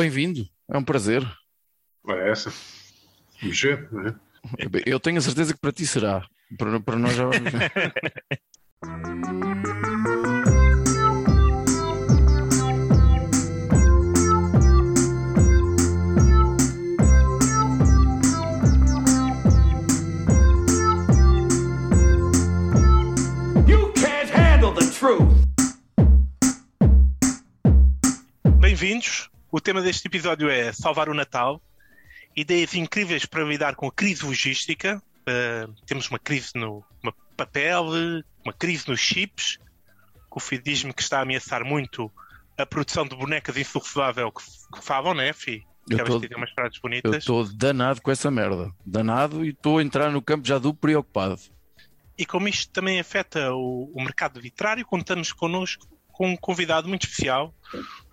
bem-vindo, é um prazer. Ora, essa. Vamos ver, não é? Eu tenho a certeza que para ti será. Para, para nós já vamos. Bem-vindos. O tema deste episódio é salvar o Natal. Ideias incríveis para lidar com a crise logística. Uh, temos uma crise no uma papel, uma crise nos chips. O Fih diz-me que está a ameaçar muito a produção de bonecas insuflável que, que falam, né, Fi? Eu Acabas de dizer umas frases Eu bonitas. estou danado com essa merda. Danado e estou a entrar no campo já do preocupado. E como isto também afeta o, o mercado literário, contamos connosco com um convidado muito especial,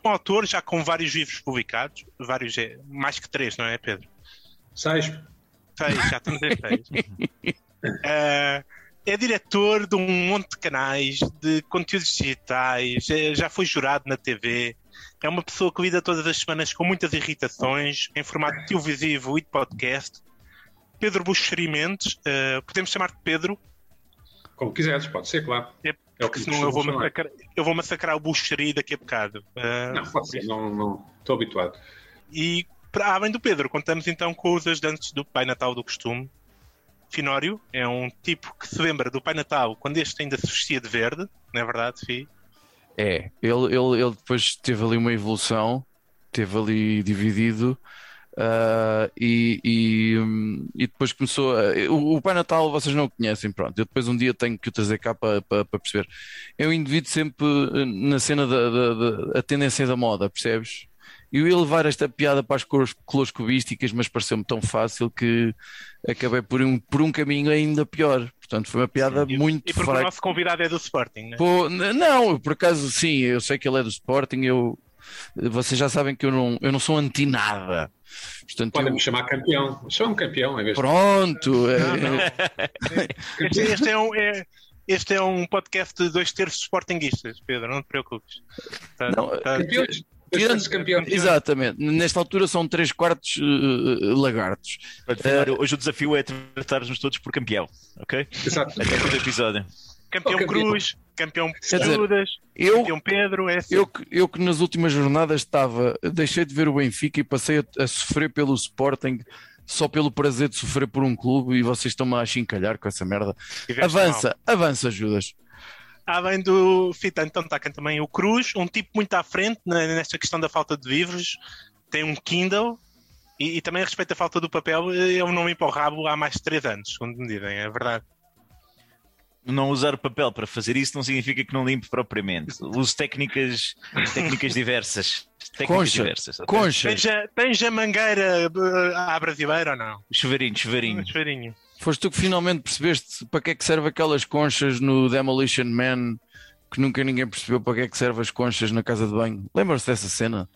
um autor já com vários livros publicados, vários, é, mais que três, não é, Pedro? Sais? Seis, já estamos em seis. Eh, é diretor de um monte de canais, de conteúdos digitais, eh, já foi jurado na TV. É uma pessoa que lida todas as semanas com muitas irritações, em formato televisivo e de podcast. Pedro Buxeri Mendes, eh, podemos chamar-te Pedro, Como quiseres, pode ser, claro. É, É o que porque senão eu vou, massacrar, eu vou massacrar o Buxeri daqui a bocado. Eh, Não, pode ser, não, não. Estou habituado. E para além do Pedro, contamos então com os ajudantes do Pai Natal do costume. Finório é um tipo que se lembra do Pai Natal quando este ainda se vestia de verde, não é verdade, Fi? É, ele, ele, ele depois teve ali uma evolução, teve ali dividido. Ah, e, e, e depois começou a- o, o Pai Natal vocês não o conhecem, pronto. Eu depois um dia tenho que o trazer cá para, para, para perceber. Um indivíduo sempre eh, na cena da, da, da- tendência da moda, percebes? E eu ia levar esta piada para as cores coloscobísticas, mas pareceu-me tão fácil que acabei por um, por um caminho ainda pior. Portanto, foi uma piada E- muito E porque o nosso convidado é do Sporting, né? Pô, não, eu, por acaso sim, eu sei que ele é do Sporting, eu, vocês já sabem que eu não, eu não sou anti nada. Portanto, eu- Podem-me chamar campeão. Chama-me campeão, em vez de. pronto, é- Não, não. Este, este é um, é- este é um podcast de dois terços sportinguistas, Pedro, não te preocupes. Tá- Não, tá- Campeões. Dois Tirando- campeões. exatamente, nesta altura são três quartos eh, lagartos. Finório, hoje o desafio é tratar-nos todos por campeão, ok? Exato. Até o episódio. campeão Oh, campeão. Cruz, campeão Quer dizer, Judas, Eu, campeão Pedro, é assim. eu, que- eu que nas últimas jornadas estava, deixei de ver o Benfica e passei a, a sofrer pelo Sporting. Só pelo prazer de sofrer por um clube e vocês estão-me a chincalhar com essa merda. Tiveste mal. Avança, avança, Judas. Além do Fita, então está cá também o Cruz, um tipo muito à frente nesta questão da falta de livros, tem um Kindle e, e também a respeito da falta do papel, ele não o rabo há mais de 3 anos, segundo me dizem, é verdade. Não usar o papel para fazer isso não significa que não limpe propriamente. Use técnicas, técnicas diversas. Técnicas Concha, diversas. ok? Conchas. Tens a, tens a mangueira eh, à brasileira ou não? Chuveirinho, chuveirinho. Um chuveirinho. Foste tu que finalmente percebeste para que é que serve aquelas conchas no Demolition Man que nunca ninguém percebeu para que é que serve as conchas na casa de banho. Lembra-se dessa cena?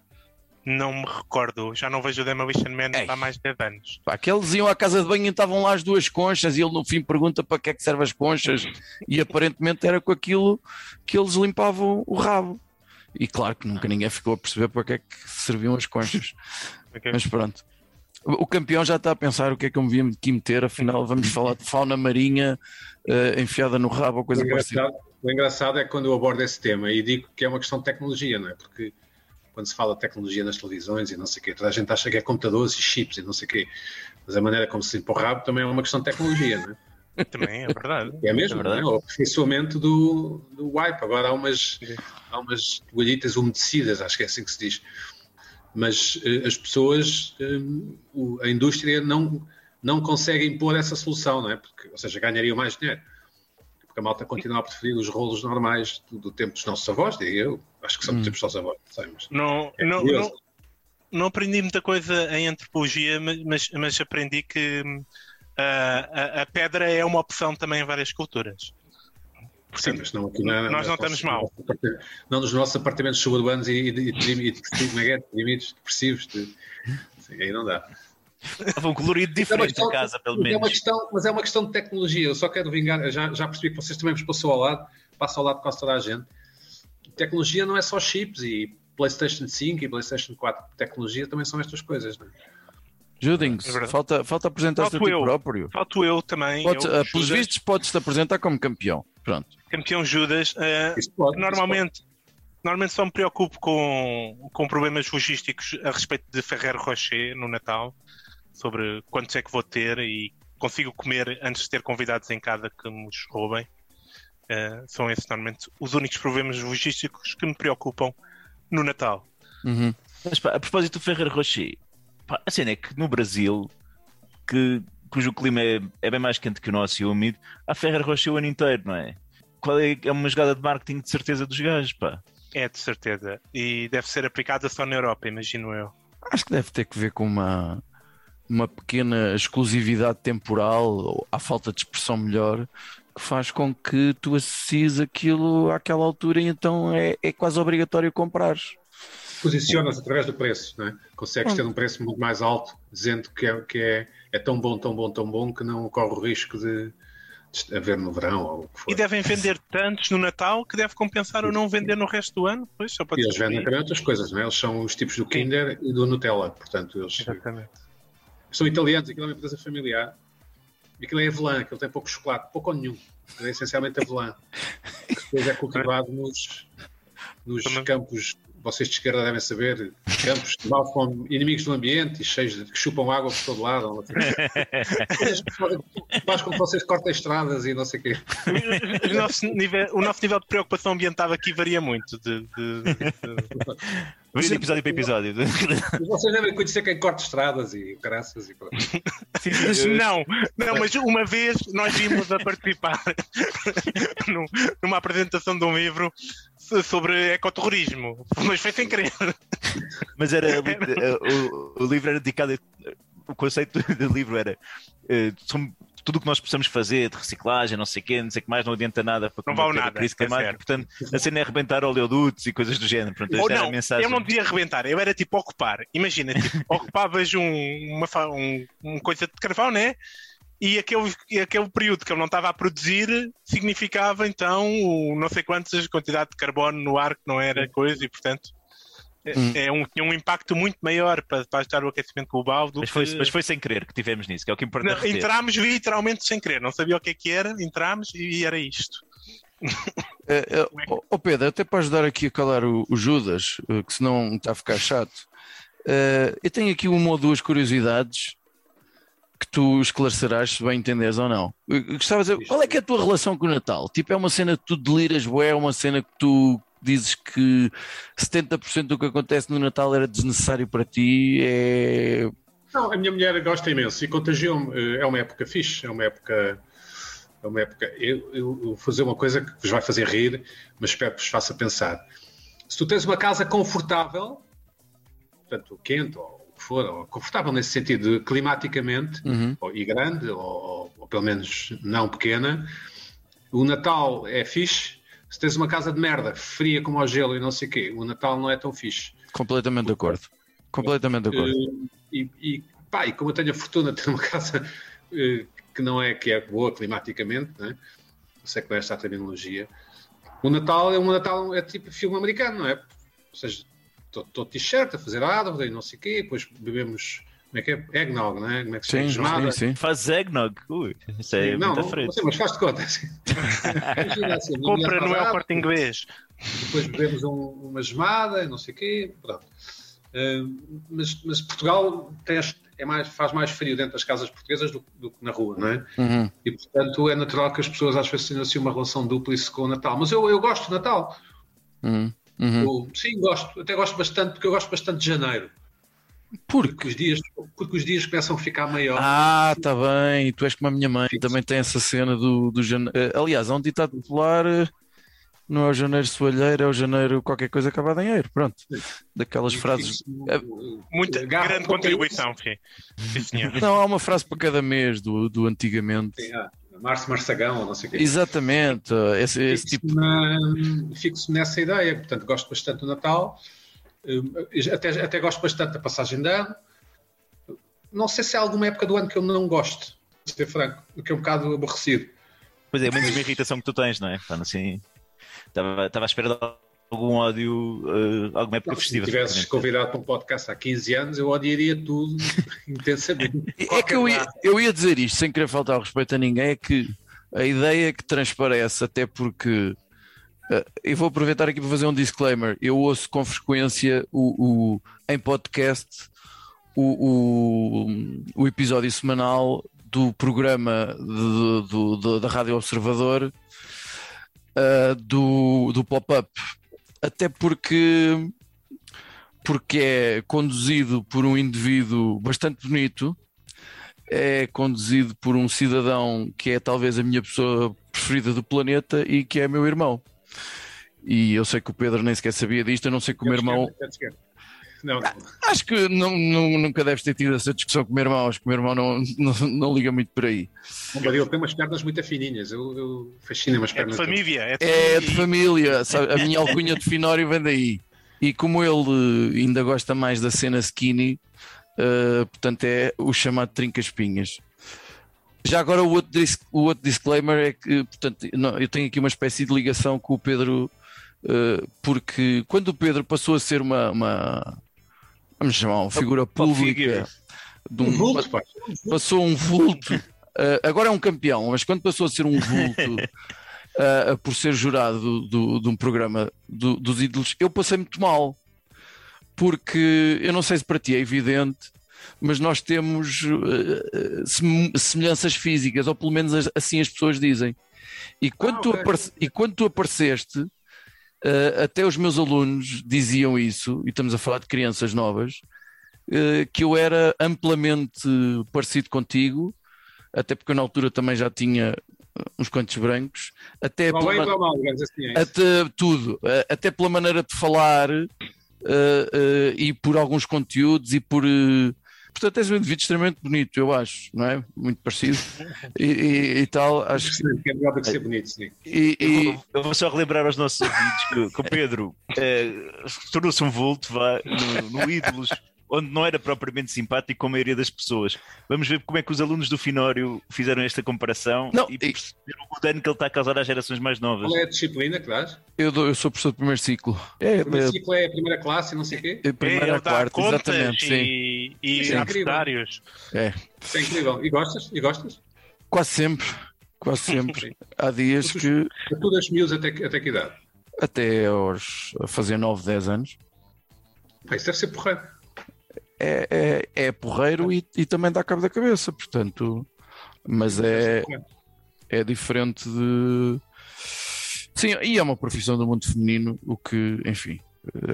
Não me recordo, já não vejo o Demolition Man Ei. há mais de 10 anos. Pá, que eles iam à casa de banho e estavam lá as duas conchas e ele no fim pergunta para que é que servem as conchas e aparentemente era com aquilo que eles limpavam o rabo. E claro que nunca ninguém ficou a perceber para que é que serviam as conchas. Ok? Mas pronto. O campeão já está a pensar o que é que eu me via aqui meter, afinal vamos falar de fauna marinha eh, enfiada no rabo ou O coisa parecida. o engraçado é quando eu abordo esse tema e digo que é uma questão de tecnologia, não é? Porque quando se fala de tecnologia nas televisões e não sei o quê, toda a gente acha que é computadores e chips e não sei o quê. Mas a maneira como se limpa o rabo também é uma questão de tecnologia, não é? Também é verdade. É mesmo, É não é? verdade. O aperfeiçoamento do, do wipe. Agora há umas, há umas toalhitas umedecidas, acho que é assim que se diz. Mas eh, as pessoas, eh, a indústria não, não consegue impor essa solução, não é? Porque, ou seja, ganhariam mais dinheiro. A malta continua a preferir os rolos normais do, do tempo dos nossos avós, digo eu. Acho que são do tempo dos nossos avós, não sei, mas Não, é não, não, não aprendi muita coisa em antropologia, mas, mas, aprendi que hum, a, a- pedra é uma opção também em várias culturas. Sim, mas não aqui na, Nós não estamos mal. Não nos nossos apartamentos suburbanos e, e, e, e, e é é? Deprimidos, depressivos. De, aí não dá. Leva um colorido diferente a casa, pelo mas É uma menos. questão, mas é uma questão de tecnologia. Eu só quero vingar, eu já, já percebi que vocês também vos passou ao lado, passa ao lado de quase toda a gente. Tecnologia não é só chips e PlayStation 5 e PlayStation 4 de tecnologia também são estas coisas, não é? Judings, É falta, falta apresentar-te a ti eu. próprio. Falto eu também. Podes, eu, ah, pelos Judas, vistos, podes-te apresentar como campeão. Pronto. Campeão Judas. eh, Isso pode, normalmente, normalmente só me preocupo com, com problemas logísticos a respeito de Ferrero Rocher no Natal, sobre quantos é que vou ter e consigo comer antes de ter convidados em casa que nos roubem. Eh, são esses normalmente os únicos problemas logísticos que me preocupam no Natal. Uhum. Mas pá, a propósito do Ferrer Rocher, pá, a cena é que no Brasil, que, cujo clima é, é bem mais quente que o nosso e úmido, há Ferrer Rocher o ano inteiro, não é? Qual é, é uma jogada de marketing de certeza dos gajos, pá. É de certeza. E deve ser aplicada só na Europa, imagino eu. Acho que deve ter que ver com uma, uma pequena exclusividade temporal ou a falta de expressão melhor que faz com que tu associes aquilo àquela altura e então é, é quase obrigatório comprares. Posicionas através do preço, não é? Consegues ter um preço muito mais alto, dizendo que, é, que é, é tão bom, tão bom, tão bom, que não corre o risco de, de haver no verão ou o que for. E devem vender tantos no Natal que deve compensar o não vender no resto do ano. Pois, só pode E eles vendem também outras coisas, não é? Eles são os tipos do Kinder e do Nutella, portanto, eles Exatamente. São italianos, aquilo é uma empresa familiar. E aquilo é avelã, aquilo tem pouco chocolate, pouco ou nenhum. É essencialmente avelã. Que depois é cultivado nos, nos campos, vocês de esquerda devem saber, campos que mal com inimigos do ambiente e cheios de que chupam água por todo lado. quê. Que fazem- Faz com que vocês cortem estradas e não sei o quê. O nosso, nível, o nosso nível de preocupação ambiental aqui varia muito. De, de- de- Vamos de episódio para episódio. Vocês devem conhecer quem corta estradas e graças e pronto. Mas não, não, mas uma vez nós vimos a participar num- numa apresentação de um livro so- sobre ecoterrorismo, mas foi sem querer. Mas era o, o livro era dedicado. a- O conceito do livro era eh, tudo o que nós possamos fazer de reciclagem, não sei o quê, não sei o que mais, não adianta nada para Não vale combater a nada, crise é climática. certo. Portanto, a cena é arrebentar oleodutos e coisas do género. Portanto, Ou não, mensagem. eu não devia arrebentar, eu era tipo ocupar. Imagina, tipo, ocupavas um, uma, um, um coisa de carvão, né? E aquele, aquele período que ele não estava a produzir significava então o não sei quantas quantidade de carbono no ar que não era coisa e portanto é- Hum. é um, tinha um impacto muito maior para, para ajudar o aquecimento global do Mas foi, que... mas foi sem querer que tivemos nisso, que é o que importa. Não, reter. entrámos literalmente sem querer, não sabia o que é que era, entrámos e era isto. Eh, eh, ó- ó Pedro, até para ajudar aqui a calar o, o Judas, eh, que senão está a ficar chato, eh, eu tenho aqui uma ou duas curiosidades que tu esclarecerás se bem entenderes ou não. Eu Gostava de dizer, qual é que é a tua relação com o Natal? Tipo, é uma cena que tu deliras, bué, é uma cena que tu dizes que 70% do que acontece no Natal era desnecessário para ti, é... Não, a minha mulher gosta imenso e contagiou-me. Eh, É uma época fixe, é uma época. É uma época. Eu, eu vou fazer uma coisa que vos vai fazer rir, mas espero que vos faça pensar. Se tu tens uma casa confortável, portanto, quente ou o que for, ou confortável nesse sentido, climaticamente, Uhum. ou- e grande, ou, ou- ou pelo menos não pequena, o Natal é fixe. Se tens uma casa de merda, fria como ao gelo e não sei o quê, o Natal não é tão fixe. completamente de acordo. Completamente de acordo. Eh, E, e, pá, e como eu tenho a fortuna de ter uma casa eh, que não é que é boa climaticamente, né? não sei como é esta terminologia, o Natal é um Natal é tipo filme americano, não é? Ou seja, estou t-shirt a fazer árvore e não sei o quê, depois bebemos, como é que é? Eggnog, não é? Como é que se Sim, chama? Gemada. sim, sim. Faz eggnog. Ui, isso é à não, frente. não sei, mas faz de conta. assim. Assim, Compra no El árvore, Corte Inglês. depois bebemos um- uma gemada, não sei o quê, pronto. Uh, mas, mas Portugal tem é mais, faz mais frio dentro das casas portuguesas do, do que na rua, não é? Uhum. E portanto é natural que as pessoas às vezes tenham assim uma relação dúplice com o Natal. Mas eu, eu gosto de Natal. Uhum. Uhum. Eu- sim, gosto. Até gosto bastante, porque eu gosto bastante de janeiro. Porque Porque os dias, porque os dias começam a ficar maiores. Ah, tá bem. Tu és como a minha mãe, também tem essa cena do, do janeiro. Aliás, há um ditado popular: eh, não é o janeiro soalheiro, é o janeiro qualquer coisa acabado em eiro. Pronto. Daquelas frases. É, Muita Garra- grande contribuição. Sim. Não, há uma frase para cada mês do, do antigamente. Sim, ah, Março Marçagão, ou não sei o quê. Exatamente. Esse, esse tipo. Na- Fico-me nessa ideia. Portanto, gosto bastante do Natal. Hum, Até, até gosto bastante da passagem de ano. Não sei se há alguma época do ano que eu não gosto, de ser franco, que é um bocado aborrecido. Pois é, menos uma irritação que tu tens, não é? Pá, assim, estava, estava à espera de algum ódio uh, alguma época Se festiva. me tivesses convidado para um podcast há 15 anos, eu odiaria tudo intensamente. É que eu ia, eu ia dizer isto sem querer faltar ao respeito a ninguém, é que a ideia que transparece, até porque eh, eu vou aproveitar aqui para fazer um disclaimer. Eu ouço com frequência o, o- em podcast o, o, o episódio semanal do programa de- do- do- da Rádio Observador eh, do, do pop-up. Até porque, porque é conduzido por um indivíduo bastante bonito é conduzido por um cidadão que é talvez a minha pessoa preferida do planeta e que é meu irmão. E eu sei que o Pedro nem sequer sabia disto, eu não sei que o meu irmão. Não. Acho que não, não- nunca deves ter tido essa discussão com o meu irmão, acho que o meu irmão não, não, não liga muito por aí. Ele tem umas pernas muito fininhas. Eu, eu fascina-me as É de pernas. dele. família. É de É de família. família, sabe? a minha alcunha de Finório vem daí. E como ele eh, ainda gosta mais da cena skinny, eh, portanto é o chamado trinca-espinhas. Já agora o outro, o outro disclaimer é que, portanto, não, eu tenho aqui uma espécie de ligação com o Pedro, eh, porque quando o Pedro passou a ser uma, uma vamos chamar, uma figura pública, Um um, vulto, pá. passou um vulto. eh, agora é um campeão, mas quando passou a ser um vulto eh, por ser jurado do, do- de um programa do- dos ídolos, eu passei muito mal. Porque eu não sei se para ti é evidente, mas nós temos eh, eh, sem- semelhanças físicas, ou pelo menos as- assim as pessoas dizem. E quando, Ah, tu, ok. aparece- e quando tu apareceste, eh, até os meus alunos diziam isso, e estamos a falar de crianças novas, que eu era amplamente parecido contigo, até porque eu na altura também já tinha uns quantos brancos, até pela bem ma- para o mal, assim. é até tudo, até pela maneira de falar eh, eh, e por alguns conteúdos e por. eh, portanto, és um indivíduo extremamente bonito, eu acho, não é? Muito parecido e, e- e tal. Acho que. Sim, que é melhor do que ser bonito, sim. E, Eu e- vou, eu vou só relembrar aos nossos ouvintes que, que o Pedro eh, tornou-se um vulto vá, no, no Ídolos, onde não era propriamente simpático com a maioria das pessoas. Vamos ver como é que os alunos do Finório fizeram esta comparação Não, e e- perceberam o dano que ele está a causar às gerações mais novas. Qual é a disciplina que dás? eu, dou- eu sou professor de primeiro ciclo. É, O primeiro é, ciclo é a primeira classe e não sei o quê. é primeira dá quarta, exatamente, sim. e, e Isso é. É. Isso é incrível. E gostas? E gostas? Quase sempre, quase sempre. Há dias que Tu das miúdos até, que- até que idade? até aos a fazer 9, 10 anos Pá, isso deve ser porreiro. É, é, é porreiro e, e também dá cabo da cabeça, portanto. Mas é, porreiro. é diferente de. Sim, e é uma profissão do mundo feminino, o que, enfim,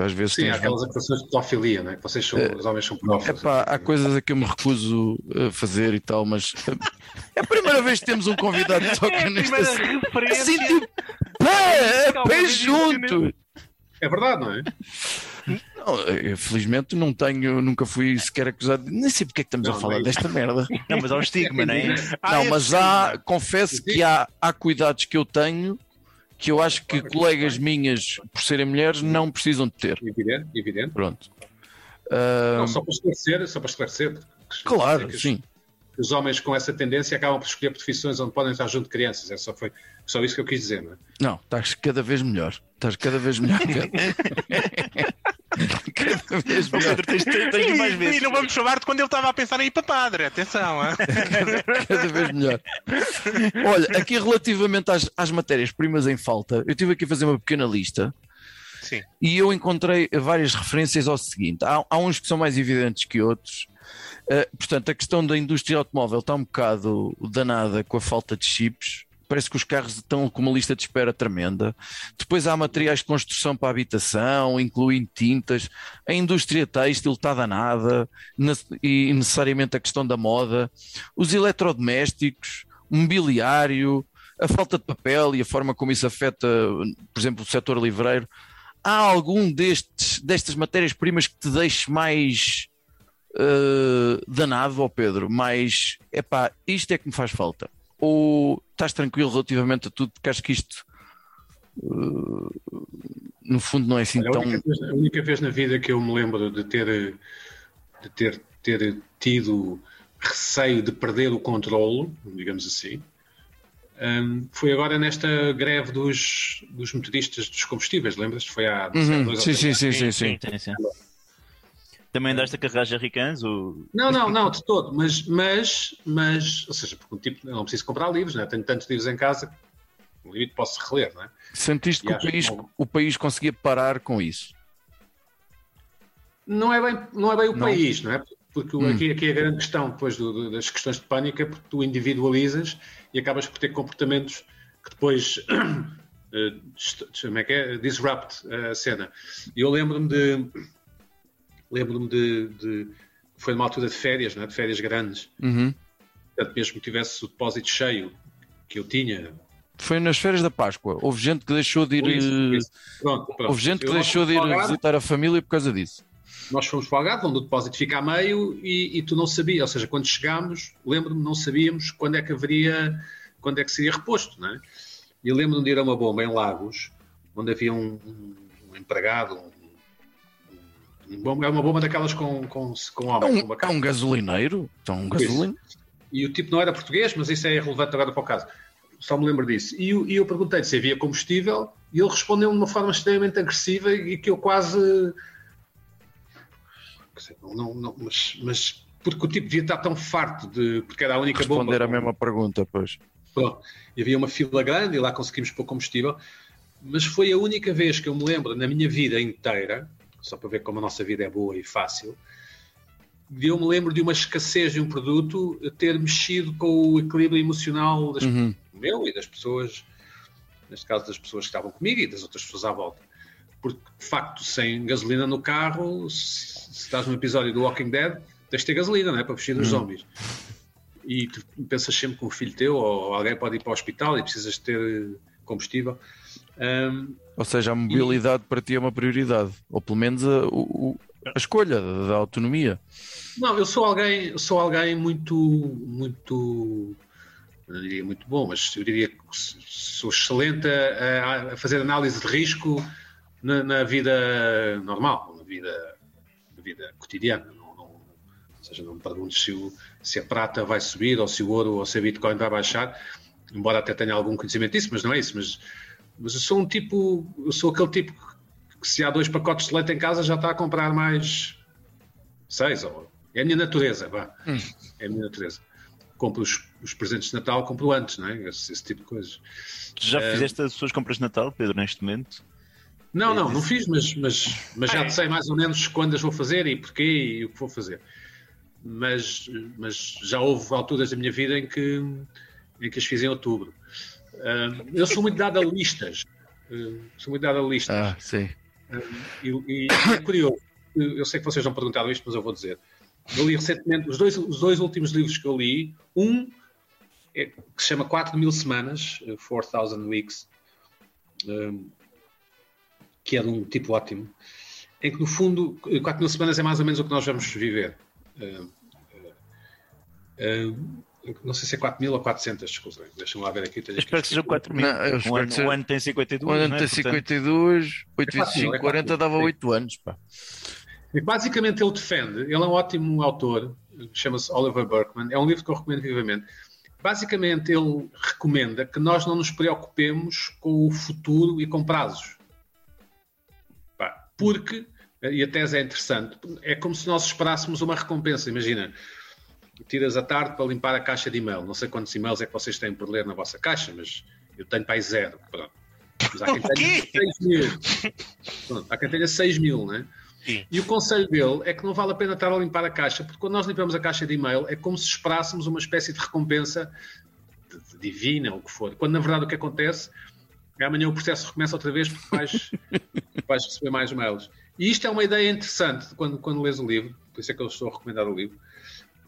às vezes Sim, há aquelas acusações de pedofilia, não é? Que vocês são, os homens são pedófilos. Epá, há coisas a que eu me recuso a fazer e tal, mas é a primeira vez que temos um convidado que É toca a neste assunto. Assim, tipo, pé, pé junto. É verdade, não é? Não, eu, felizmente não tenho, nunca fui sequer acusado, de- nem sei porque é que estamos a Não, falar mas- desta merda. Não, mas há um estigma, não é? Ah, Não, esse mas há, confesso que há, há cuidados que eu tenho que eu acho que colegas minhas, por serem mulheres, não precisam de ter. Evidente, evidente. Pronto. Ah, Não, só para esclarecer, só para esclarecer. claro, que os- sim. que Os homens com essa tendência acabam por escolher profissões onde podem estar junto de crianças. É só, foi só isso que eu quis dizer, não é? Não, estás cada vez melhor. Estás cada vez melhor. Cada vez. Pedro, tens, tens, tens mais E, vezes. e não vamos chamar de quando ele estava a pensar em ir para padre, atenção. cada vez melhor. Olha, aqui relativamente às, às matérias-primas em falta, eu tive aqui a fazer uma pequena lista Sim. e eu encontrei várias referências ao seguinte: há, há uns que são mais evidentes que outros. Uh, portanto, a questão da indústria automóvel está um bocado danada com a falta de chips. Parece que os carros estão com uma lista de espera tremenda. Depois há materiais de construção para habitação, incluindo tintas. A indústria têxtil está danada e necessariamente a questão da moda. Os eletrodomésticos, mobiliário, a falta de papel e a forma como isso afeta, por exemplo, o setor livreiro. Há algum destes, destas matérias-primas que te deixe mais eh, danado, ó Pedro? Mais, epá, isto é que me faz falta? Ou estás tranquilo relativamente a tudo, porque acho que isto, eh, no fundo, não é assim Olha, a, tão. única vez, a única vez na vida que eu me lembro de ter, de ter, ter tido receio de perder o controle, digamos assim, Um, foi agora nesta greve dos, dos motoristas dos combustíveis, lembras-te? Foi há Uhum, Sim, três sim, sim, sim, sim. Sim, sim. Também andaste a carregar jarricãs? Ou... Não, não, não, de todo, mas, mas, mas, ou seja, porque um tipo, eu não preciso comprar livros, né? tenho tantos livros em casa que o limite posso reler, não é? Sentiste que E o acho país, que o país conseguia parar com isso? Não é bem, não é bem o Não. país, não é? Porque o- Hum. aqui, aqui a grande questão depois do- do- das questões de pânico é porque tu individualizas e acabas por ter comportamentos que depois eh, como é que é? disrupt a cena. E eu lembro-me de lembro-me de, de foi numa altura de férias, não é? de férias grandes, Uhum. portanto mesmo que tivesse o depósito cheio que eu tinha. Foi nas férias da Páscoa. Houve gente que deixou de ir. Isso, eh, isso. Pronto, pronto. Houve gente que Eu deixou de ir Algarve, visitar a família por causa disso. nós fomos para o Algarve, onde o depósito fica a meio e, e tu não sabias, ou seja, quando chegámos, lembro-me, não sabíamos quando é que haveria, quando é que seria reposto, não é? E lembro-me de ir a uma bomba em Lagos, onde havia um, um- empregado, um bomba, é uma bomba daquelas com, com, com É homem, com um, uma é um gasolineiro. Então, um gasolina. E o tipo não era português, mas isso é irrelevante agora para o caso. Só me lembro disso. E, eu- eu perguntei se havia combustível e ele respondeu de uma forma extremamente agressiva e que eu quase. Não, não, mas, mas porque o tipo devia estar tão farto de. Porque era a única bomba. Responder a com- mesma pergunta, pois. Pronto. E havia uma fila grande e lá conseguimos pôr combustível. Mas foi a única vez que eu me lembro na minha vida inteira, só para ver como a nossa vida é boa e fácil, eu me lembro de uma escassez de um produto ter mexido com o equilíbrio emocional das, Uhum. meu e das pessoas, neste caso das pessoas que estavam comigo e das outras pessoas à volta. Porque, de facto, sem gasolina no carro, se, se estás num episódio do Walking Dead, tens de ter gasolina, não é? Para fugir dos zombies. E tu pensas sempre que um filho teu ou alguém pode ir para o hospital e precisas de ter combustível. Ahm, Ou seja, a mobilidade para ti é uma prioridade. Ou pelo menos a, o- a escolha da, da autonomia. não, eu sou alguém, sou alguém muito, muito, não diria muito bom, mas eu diria que sou excelente a, a- a fazer análise de risco na, na vida normal, na vida, na vida cotidiana. Não, não- ou seja, não me perguntes se, o- se a prata vai subir ou se o ouro ou se a Bitcoin vai baixar, embora até tenha algum conhecimento disso, mas não é isso. Mas, mas eu sou um tipo, eu sou aquele tipo que se há dois pacotes de leite em casa já está a comprar mais seis. Ou, é a minha natureza, vá. É a minha natureza. Compro os, os presentes de Natal, compro antes, não é? Esse, esse tipo de coisas. Tu já Eh, fizeste as suas compras de Natal, Pedro, neste momento? Não, não, É não isso. fiz, mas, mas, mas já Ah, é? sei mais ou menos quando as vou fazer e porquê e o que vou fazer. Mas, mas já houve alturas da minha vida em que, em que as fiz em outubro. Ah, eu sou muito dado a listas. Ah, sou muito dado a listas. Ah, sim. E, e é curioso, eu sei que vocês não perguntaram isto, mas eu vou dizer. Eu li recentemente, os dois, os dois últimos livros que eu li, um é, que se chama 4 mil semanas, eh, 4,000 Weeks, um, que é de um tipo ótimo, em que no fundo 4 mil semanas é mais ou menos o que nós vamos viver. Um, não sei se é 4 mil ou 400, desculpa, deixa-me lá ver aqui. tenho espero que sejam 4 mil. Não, eu Um ano, seja- um ano tem 52, O ano não é? tem Portanto, 52, 8 É quatro mil, 25, é 40 quatro mil, dava sim. 8 anos. Pá. E basicamente ele defende, ele é um ótimo autor, chama-se Oliver Burkeman, é um livro que eu recomendo vivamente. Basicamente ele recomenda que nós não nos preocupemos com o futuro e com prazos. Pá, Porque, e a tese é interessante, é como se nós esperássemos uma recompensa. Imagina, tiras a tarde para limpar a caixa de e-mail. Não sei quantos e-mails é que vocês têm por ler na vossa caixa, mas eu tenho para aí zero. Pronto. Mas há quem tenha quê? 6 mil. Pronto, há quem tenha 6 mil, é? Sim. E o conselho dele é que não vale a pena estar a limpar a caixa, porque quando nós limpamos a caixa de e-mail é como se esperássemos uma espécie de recompensa divina, ou o que for. Quando na verdade o que acontece é amanhã o processo recomeça outra vez porque vais, vais receber mais mails. E isto é uma ideia interessante quando, quando lês o livro, por isso é que eu estou a recomendar o livro,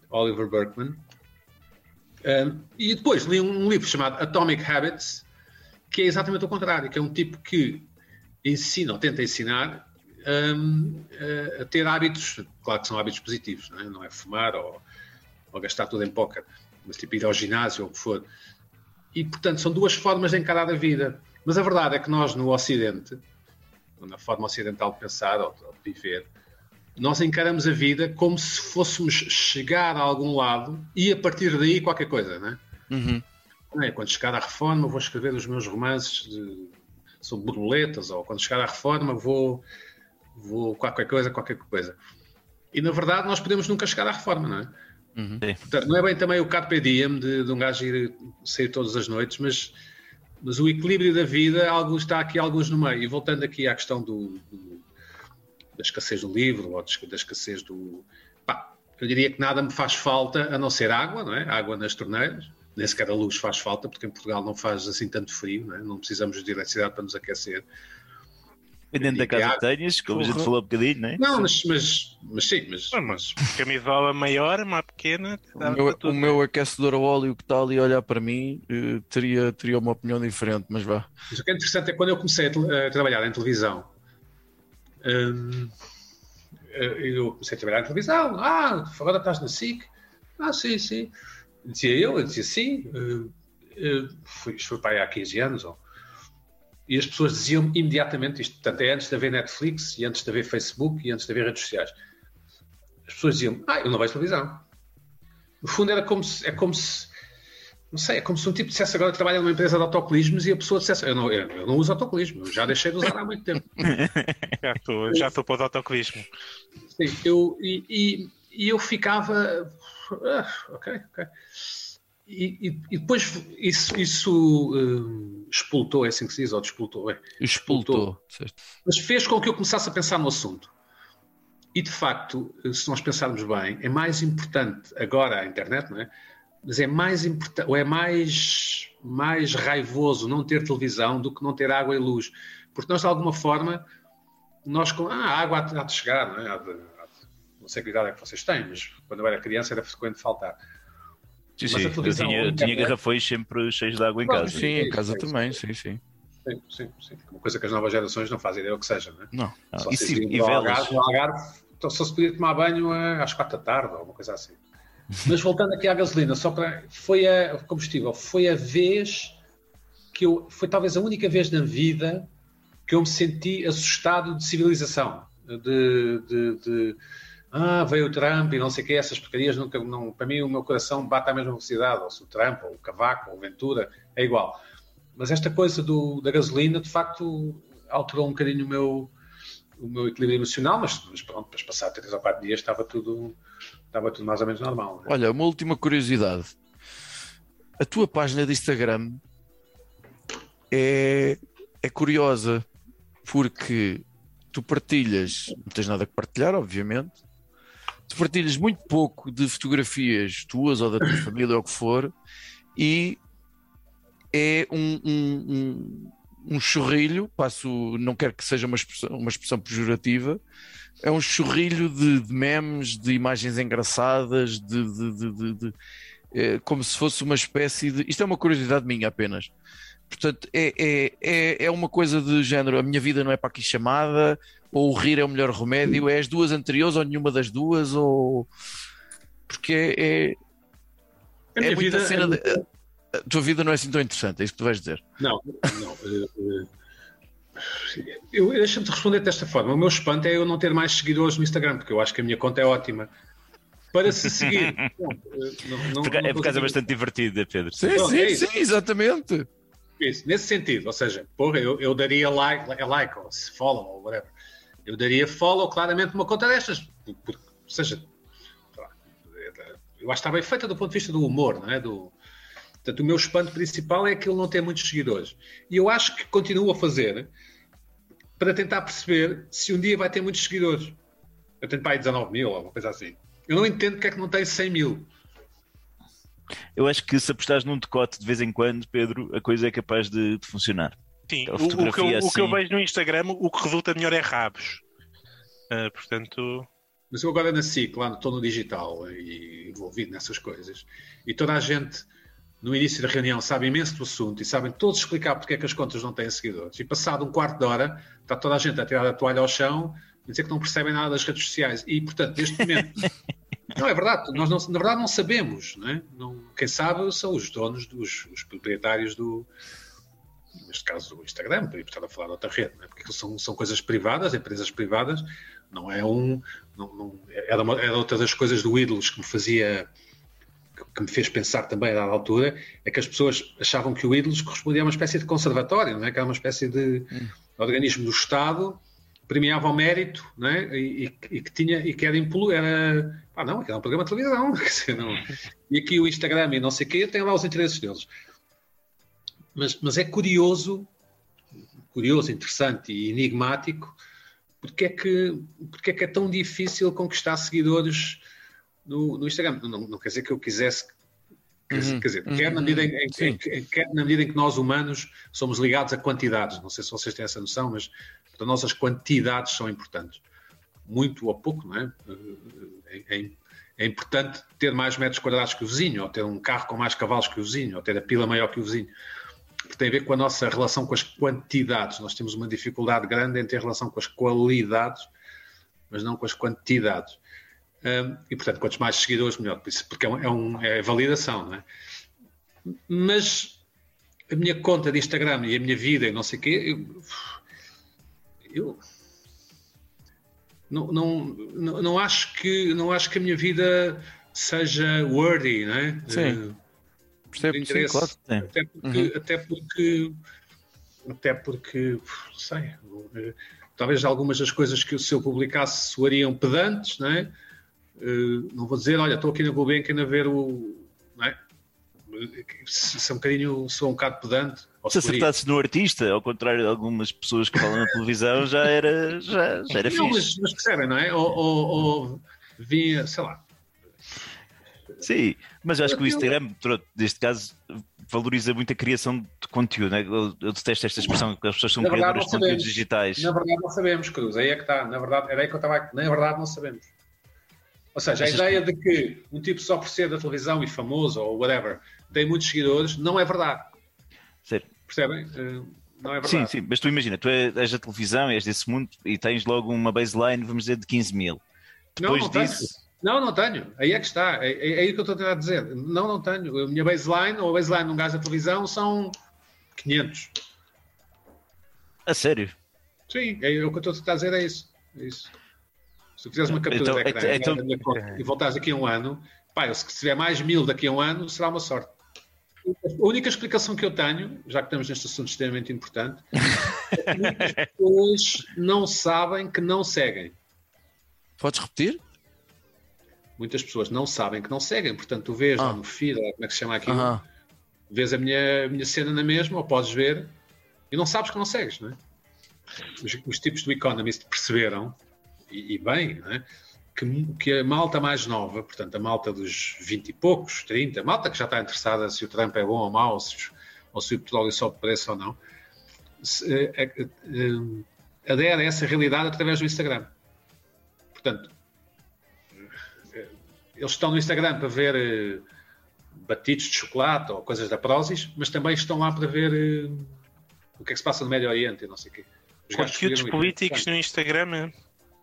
Oliver Burkeman. Um, e depois li um, livro chamado Atomic Habits, que é exatamente o contrário, que é um tipo que ensina ou tenta ensinar um, a, ter hábitos, claro que são hábitos positivos, não é, não é fumar ou, ou gastar tudo em póquer, mas tipo ir ao ginásio ou o que for. E portanto são duas formas de encarar a vida. Mas a verdade é que nós no Ocidente, na forma ocidental de pensar ou de viver, nós encaramos a vida como se fôssemos chegar a algum lado e a partir daí qualquer coisa, não é? Uhum. é? quando chegar à reforma vou escrever os meus romances de, sobre borboletas, ou quando chegar à reforma vou, vou qualquer coisa, qualquer coisa. E na verdade nós podemos nunca chegar à reforma, não é? Uhum. Portanto, não é bem também o carpe diem de, de um gajo ir sair todas as noites, mas, mas o equilíbrio da vida algo, está aqui alguns no meio. E voltando aqui à questão do, do- da escassez do livro, ou da escassez do... Pá, eu diria que nada me faz falta a não ser água, não é? Água nas torneiras. Nem sequer a luz faz falta, porque em Portugal não faz assim tanto frio, não, é? não precisamos de eletricidade para nos aquecer. Dependendo da casa que tenhas, como a gente falou há bocadinho, não é? Não, mas, mas, mas sim, mas, Ah, mas camisola maior, uma pequena, O meu, o meu aquecedor a óleo que está ali a olhar para mim eh, teria, teria uma opinião diferente, mas vá. Mas o que é interessante é que quando eu comecei a, a trabalhar em televisão, eu comecei a trabalhar em televisão. Ah, agora estás na SIC? Ah, sim, sim. Dizia eu, eu dizia sim. eh, foi, isto foi para aí há 15 anos. Ou, e as pessoas diziam imediatamente isto. Portanto, é antes de haver Netflix, e antes de haver Facebook, e antes de haver redes sociais. As pessoas diziam, ah, eu não vejo televisão. No fundo, era como se, é como se não sei, é como se um tipo dissesse agora que trabalha numa empresa de autocolismos e a pessoa dissesse eu não, eu, eu não uso autocolismo, eu já deixei de usar há muito tempo. Já estou, já estou para o autocolismo. Sim, eu, e, e- e eu ficava. ah, ok, ok. E, e- e depois isso, isso hum, expultou, é assim que se diz, ou despoltou, é. Expultou. certo? mas fez com que eu começasse a pensar no assunto. E de facto, se nós pensarmos bem, é mais importante agora a internet, não é? Mas é mais importante, ou é mais, mais raivoso não ter televisão do que não ter água e luz. Porque nós, de alguma forma, nós com. Ah, a água há de- há de chegar, não é? Há de- há de- não sei que idade é que vocês têm, mas quando eu era criança era frequente faltar. Sim, Mas sim. a Eu televisão, tinha, eu tinha internet- garrafões sempre cheios de água em Claro, casa. Sim, em casa sim, também, sim, sim. Sim, sim, sim. Uma coisa que as novas gerações não fazem ideia o que seja, não é? Não. Ah, Só e se sim, virem e velas. Algarve, no Algarve, então só se podia tomar banho às quatro da tarde ou uma coisa assim. Mas voltando aqui à gasolina, só para foi a combustível, foi a vez que eu foi talvez a única vez na vida que eu me senti assustado de civilização, de, de- de, ah, veio o Trump e não sei o que, essas porcarias nunca, não, para mim o meu coração bate à mesma velocidade, ou se o Trump, ou o Cavaco, ou o Ventura, é igual. Mas esta coisa do, da gasolina, de facto, alterou um bocadinho o meu, o meu equilíbrio emocional, mas, mas pronto, depois passar três ou quatro dias estava tudo, estava tudo mais ou menos normal. né? Olha, uma última curiosidade. A tua página de Instagram é, é curiosa porque tu partilhas, não tens nada que partilhar, obviamente. Tu partilhas muito pouco de fotografias tuas ou da tua família ou o que for, e é um, um, um, um chorrilho, passo, não quero que seja uma expressão, uma expressão pejorativa, é um chorrilho de, de memes, de imagens engraçadas, de, de- de- é, como se fosse uma espécie de. Isto é uma curiosidade minha apenas. Portanto, é, é, é, é uma coisa de género: a minha vida não é para aqui chamada, ou o rir é o melhor remédio, é as duas anteriores ou nenhuma das duas, ou. Porque é, é, A é muita vida- cena. de- a, a tua vida não é assim tão interessante, é isso que tu vais dizer. Não, não. Eu deixa-me te responder desta forma. O meu espanto é eu não ter mais seguidores no Instagram, porque eu acho que a minha conta é ótima. Para se seguir. não, eh, não, não, Porque- não é por causa bastante divertido, Pedro. Sim, Pronto, sim, é sim, exatamente. Isso, nesse sentido, ou seja, porra, eu, eu daria like, like ou se follow ou whatever. Eu daria follow claramente numa conta destas, porque, ou seja, eu acho que está bem feita do ponto de vista do humor, não é? Do, portanto, o meu espanto principal é aquilo não ter muitos seguidores. E eu acho que continuo a fazer para tentar perceber se um dia vai ter muitos seguidores. Eu tenho para aí 19 mil, ou uma coisa assim. Eu não entendo porque é que não tem 100 mil. Eu acho que se apostares num decote de vez em quando, Pedro, a coisa é capaz de, de funcionar. Sim, o, o que eu, fotografia o que eu assim- vejo no Instagram, o que resulta melhor é rabos. Ah, portanto, Mas eu agora nasci, claro, estou no digital e envolvido nessas coisas. E toda a gente, no início da reunião, sabe imenso do assunto e sabem todos explicar porque é que as contas não têm seguidores. E passado um quarto de hora, está toda a gente a tirar a toalha ao chão e dizer que não percebem nada das redes sociais. E, portanto, neste momento. não, é verdade. Nós, não, na verdade, não sabemos. Não é? não, quem sabe são os donos, dos, os proprietários do. Neste caso, do Instagram, para estar a falar de outra rede, é? porque são, são coisas privadas, empresas privadas, não é um. Não, não- era, uma- era outra das coisas do Ídolos que me fazia que me fez pensar também a dada altura, é que as pessoas achavam que o ídolos correspondia a uma espécie de conservatório, não é? que era uma espécie de hum. organismo do Estado, premiava o mérito não é? e, e, e que tinha e que era impulso, era ah não, era um programa de televisão, dizer, não. e aqui o Instagram e não sei o quê tem lá os interesses deles. Mas, mas é curioso, curioso, interessante e enigmático porque é que, porque é, que é tão difícil conquistar seguidores no, no Instagram? Não, não, quer dizer que eu quisesse. Quer, uhum, quer dizer, uhum, quer, na medida em, em, em, quer na medida em que nós humanos somos ligados a quantidades, não sei se vocês têm essa noção, mas para nós as quantidades são importantes. Muito ou pouco, não é? É, é, é importante ter mais metros quadrados que o vizinho, ou ter um carro com mais cavalos que o vizinho, ou ter a pila maior que o vizinho que tem a ver com a nossa relação com as quantidades. Nós temos uma dificuldade grande em ter relação com as qualidades, mas não com as quantidades. E, portanto, quantos mais seguidores, melhor, porque é, um, é, é validação, não é? Mas a minha conta de Instagram e a minha vida e não sei o quê, eu, eu não, não, não, acho que, não acho que a minha vida seja worthy, não é? Sim. Uh, Percebo, interesse, sim, claro. até, porque, uhum. até porque até porque sei, talvez algumas das coisas que se eu publicasse soariam pedantes, não é? Uh, não vou dizer, olha, estou aqui na Gulbenkian a ver o. Não é? Se, é um bocadinho, sou um bocado pedante. Se acertasse no artista, ao contrário de algumas pessoas que falam na televisão, já era, já, já era não, fixe. Mas, mas percebem, não é? Ou, ou, ou vinha, sei lá, Sim, mas acho que o Instagram, neste caso, valoriza muito a criação de conteúdo. Né? Eu, eu detesto esta expressão que as pessoas são criadoras de conteúdos digitais. Na verdade, não sabemos, Cruz. Aí é que está. Na verdade, era aí que eu estava. Na verdade, não sabemos. Ou seja, a ideia de que um tipo só por ser da televisão e famoso ou whatever tem muitos seguidores não é verdade. Certo. Percebem? Eh, não é verdade. Sim, sim, mas tu imagina, tu és da televisão, és desse mundo e tens logo uma baseline, vamos dizer, de 15 mil. Depois não, não disso. Não, não tenho. Aí é que está. É, é, é aí que eu estou a tentar dizer. Não, não tenho. A minha baseline ou a baseline de um gajo da televisão são 500. A sério? Sim, é, o que eu estou a tentar dizer é isso. É isso. Se tu fizeres uma captura então, de ecrã então, então, e voltares daqui a um ano, pá, se tiver mais mil daqui a um ano, será uma sorte. A única explicação que eu tenho, já que estamos neste assunto extremamente importante, é que as pessoas não sabem que não seguem. Podes repetir? muitas pessoas não sabem que não seguem, portanto, tu vês ah. no feed, como é que se chama aquilo, uh -huh. vês a minha, a minha cena na mesma, ou podes ver, e não sabes que não segues, não é? Os, os tipos do Economist perceberam, e, e bem, não é? Que, que, a malta mais nova, portanto, a malta dos 20 e poucos, 30, a malta que já está interessada se o Trump é bom ou mau, se, ou se o petróleo sobe preço ou não, se, é, é, é, adere a essa realidade através do Instagram. Portanto, eles estão no Instagram para ver batidos de chocolate ou coisas da Prozis, mas também estão lá para ver uh, o que é que se passa no Médio Oriente e não sei o quê. Os Conteúdos políticos no Instagram.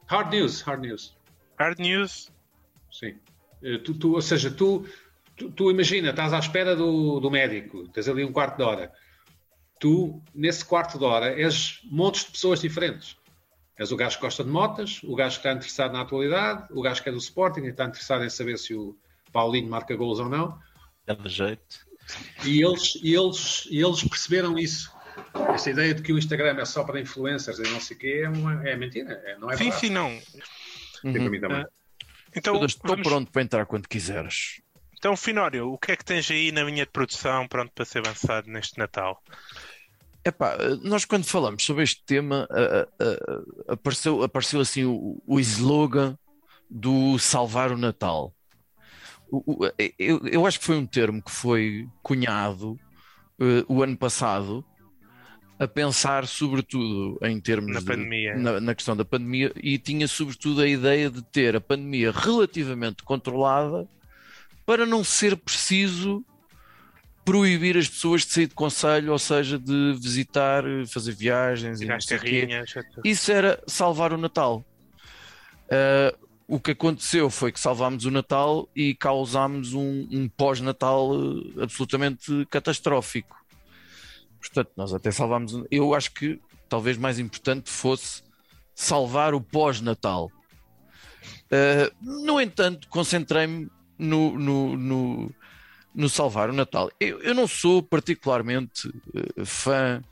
Hard news, hard news. Hard news? Sim. Uh, tu, tu, ou seja, tu, tu, tu, imagina, estás à espera do, do médico, tens ali um quarto de hora. Tu, nesse quarto de hora, és montes de pessoas diferentes. És o gajo que gosta de motas, o gajo que está interessado na atualidade, o gajo que é do Sporting e está interessado em saber se o Paulinho marca gols ou não. Dá jeito. E eles, e eles, e eles perceberam isso. Essa ideia de que o Instagram é só para influencers e não sei o quê é, uma, é mentira. É, não é sim, sim, não. Uhum. Uh, então, estou vamos... pronto para entrar quando quiseres. Então, Finório, o que é que tens aí na minha de produção pronto para ser avançado neste Natal? Epá, nós quando falamos sobre este tema apareceu, apareceu assim o, o slogan do salvar o Natal. O, o, eu, eu, acho que foi um termo que foi cunhado uh, o ano passado a pensar sobretudo em termos na, de, pandemia. Na, na, questão da pandemia e tinha sobretudo a ideia de ter a pandemia relativamente controlada para não ser preciso proibir as pessoas de sair de conselho, ou seja, de visitar, fazer viagens e, e Isso era salvar o Natal. Uh, o que aconteceu foi que salvámos o Natal e causámos um, um pós-Natal absolutamente catastrófico. Portanto, nós até salvámos. Eu acho que talvez mais importante fosse salvar o pós-Natal. Uh, no entanto, concentrei-me no, no, no, no salvar o Natal. Eu, eu não sou particularmente uh, fã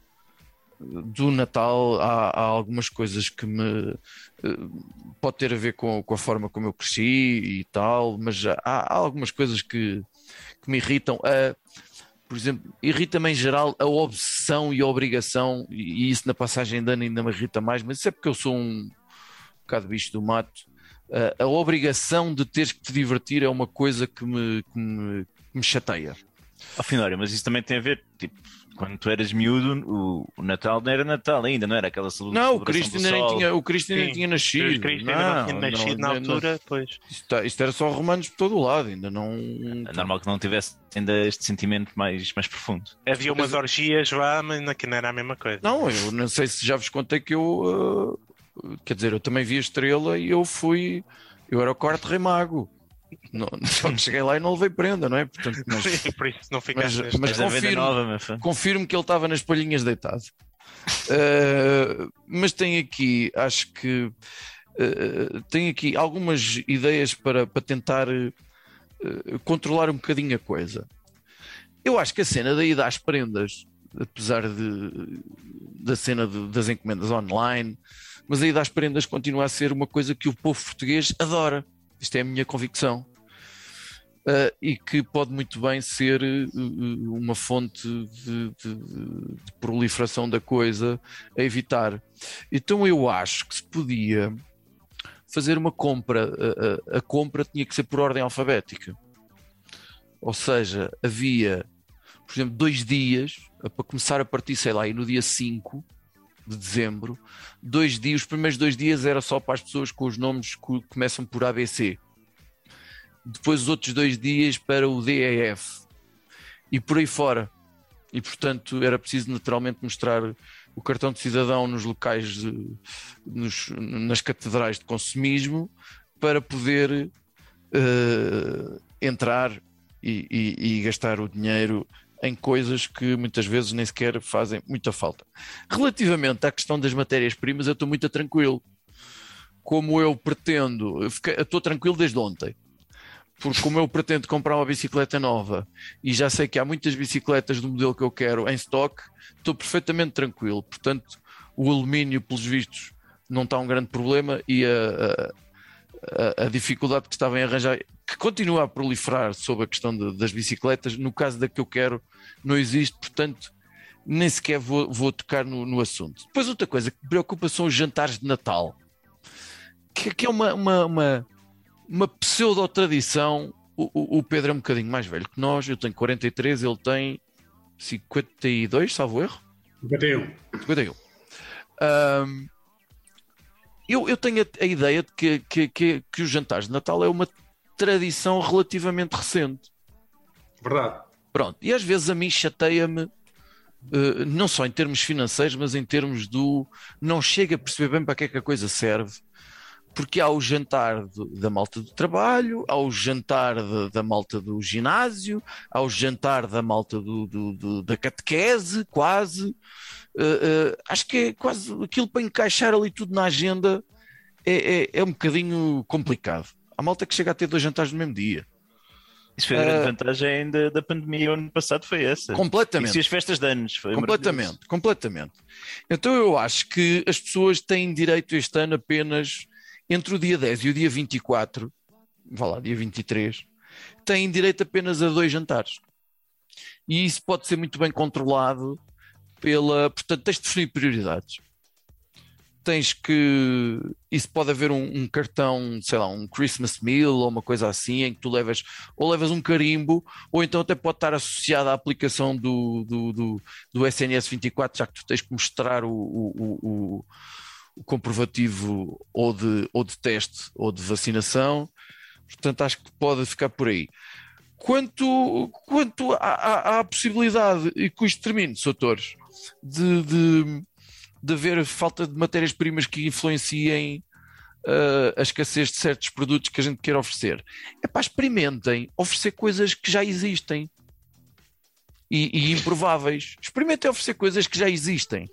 do Natal. Há, há, algumas coisas que me uh, pode ter a ver com, com, a forma como eu cresci e tal, mas há, há algumas coisas que, que me irritam. Uh, por exemplo, irrita-me em geral a obsessão e a obrigação, e isso na passagem de ano ainda me irrita mais, mas isso é porque eu sou um bocado bicho do mato. Uh, a obrigação de teres que te divertir é uma coisa que me, que me, que me chateia. Afinal, mas isso também tem a ver, tipo, quando tu eras miúdo, o, o, Natal não era Natal ainda, não era aquela saúde. Não, o Cristo ainda nem tinha, o Cristo ainda tinha nascido. O Cristo ainda não, tinha nascido não, na altura, não, pois. Isto, tá, isto, era só romanos por todo o lado, ainda não. É normal que não tivesse ainda este sentimento mais, mais profundo. Havia umas mas, orgias lá, mas não era a mesma coisa. Não, eu não sei se já vos contei que eu. Uh, quer dizer, eu também vi a estrela e eu fui. Eu era o quarto rei mago. Não, só que cheguei lá e não levei prenda, não é? Portanto, mas, Por isso não mas, mas confirmo, nova, confirmo que ele estava nas palhinhas deitado. Uh, mas tem aqui, acho que uh, tem aqui algumas ideias para, para tentar uh, controlar um bocadinho a coisa. Eu acho que a cena da ida às prendas, apesar de, da cena de, das encomendas online, mas a ida às prendas continua a ser uma coisa que o povo português adora. Isto é a minha convicção. Uh, e que pode muito bem ser uh, uma fonte de, de, de, proliferação da coisa a evitar. Então eu acho que se podia fazer uma compra, a, a, a compra tinha que ser por ordem alfabética. Ou seja, havia, por exemplo, dois dias para começar a partir, sei lá, e no dia 5 de dezembro, dois dias, os primeiros dois dias era só para as pessoas com os nomes que começam por ABC. Depois os outros dois dias para o DEF e por aí fora. E portanto era preciso naturalmente mostrar o cartão de cidadão nos locais, de, nos, nas catedrais de consumismo para poder uh, entrar e, e, e gastar o dinheiro em coisas que muitas vezes nem sequer fazem muita falta. Relativamente à questão das matérias-primas, eu estou muito tranquilo. Como eu pretendo, estou tranquilo desde ontem, porque como eu pretendo comprar uma bicicleta nova e já sei que há muitas bicicletas do modelo que eu quero em stock, estou perfeitamente tranquilo. Portanto, o alumínio, pelos vistos, não está um grande problema e a, a, a dificuldade que estava em arranjar, que continua a proliferar sobre a questão de, das bicicletas, no caso da que eu quero, não existe, portanto, nem sequer vou, vou tocar no, no, assunto. Depois, outra coisa que me preocupa são os jantares de Natal, que, que é uma, uma, uma, uma pseudo-tradição. O, o, Pedro é um bocadinho mais velho que nós, eu tenho 43, ele tem 52, salvo erro? 51. 51. Um, eu, eu tenho a, a ideia de que, que, que, que os jantares de Natal é uma tradição relativamente recente. Verdade. Pronto, e às vezes a mim chateia-me, uh, não só em termos financeiros, mas em termos do. Não chega a perceber bem para que é que a coisa serve, porque há o jantar do, da malta do trabalho, há o jantar de, da malta do ginásio, há o jantar da malta do, do da catequese, quase. Uh, uh, acho que é quase aquilo para encaixar ali tudo na agenda é, é, é um bocadinho complicado. Há malta que chega a ter dois jantares no mesmo dia. Isso foi a grande uh, vantagem da, da pandemia ano passado, foi essa. Completamente. E as festas de anos. Foi completamente, completamente. Então eu acho que as pessoas têm direito este ano apenas entre o dia 10 e o dia 24, vá lá, dia 23, têm direito apenas a dois jantares. E isso pode ser muito bem controlado pela. Portanto, tens de definir prioridades tens que. Isso pode haver um, um, cartão, sei lá, um Christmas Meal ou uma coisa assim, em que tu levas, ou levas um carimbo, ou então até pode estar associado à aplicação do, do, do, do SNS 24, já que tu tens que mostrar o, o, o, o comprovativo ou de, ou de teste ou de vacinação. Portanto, acho que pode ficar por aí. Quanto, quanto à, à, à possibilidade, e com isto termino, Soutores, de, de de haver falta de matérias-primas que influenciem uh, a escassez de certos produtos que a gente quer oferecer. É para experimentem oferecer coisas que já existem e, e improváveis. Experimentem oferecer coisas que já existem.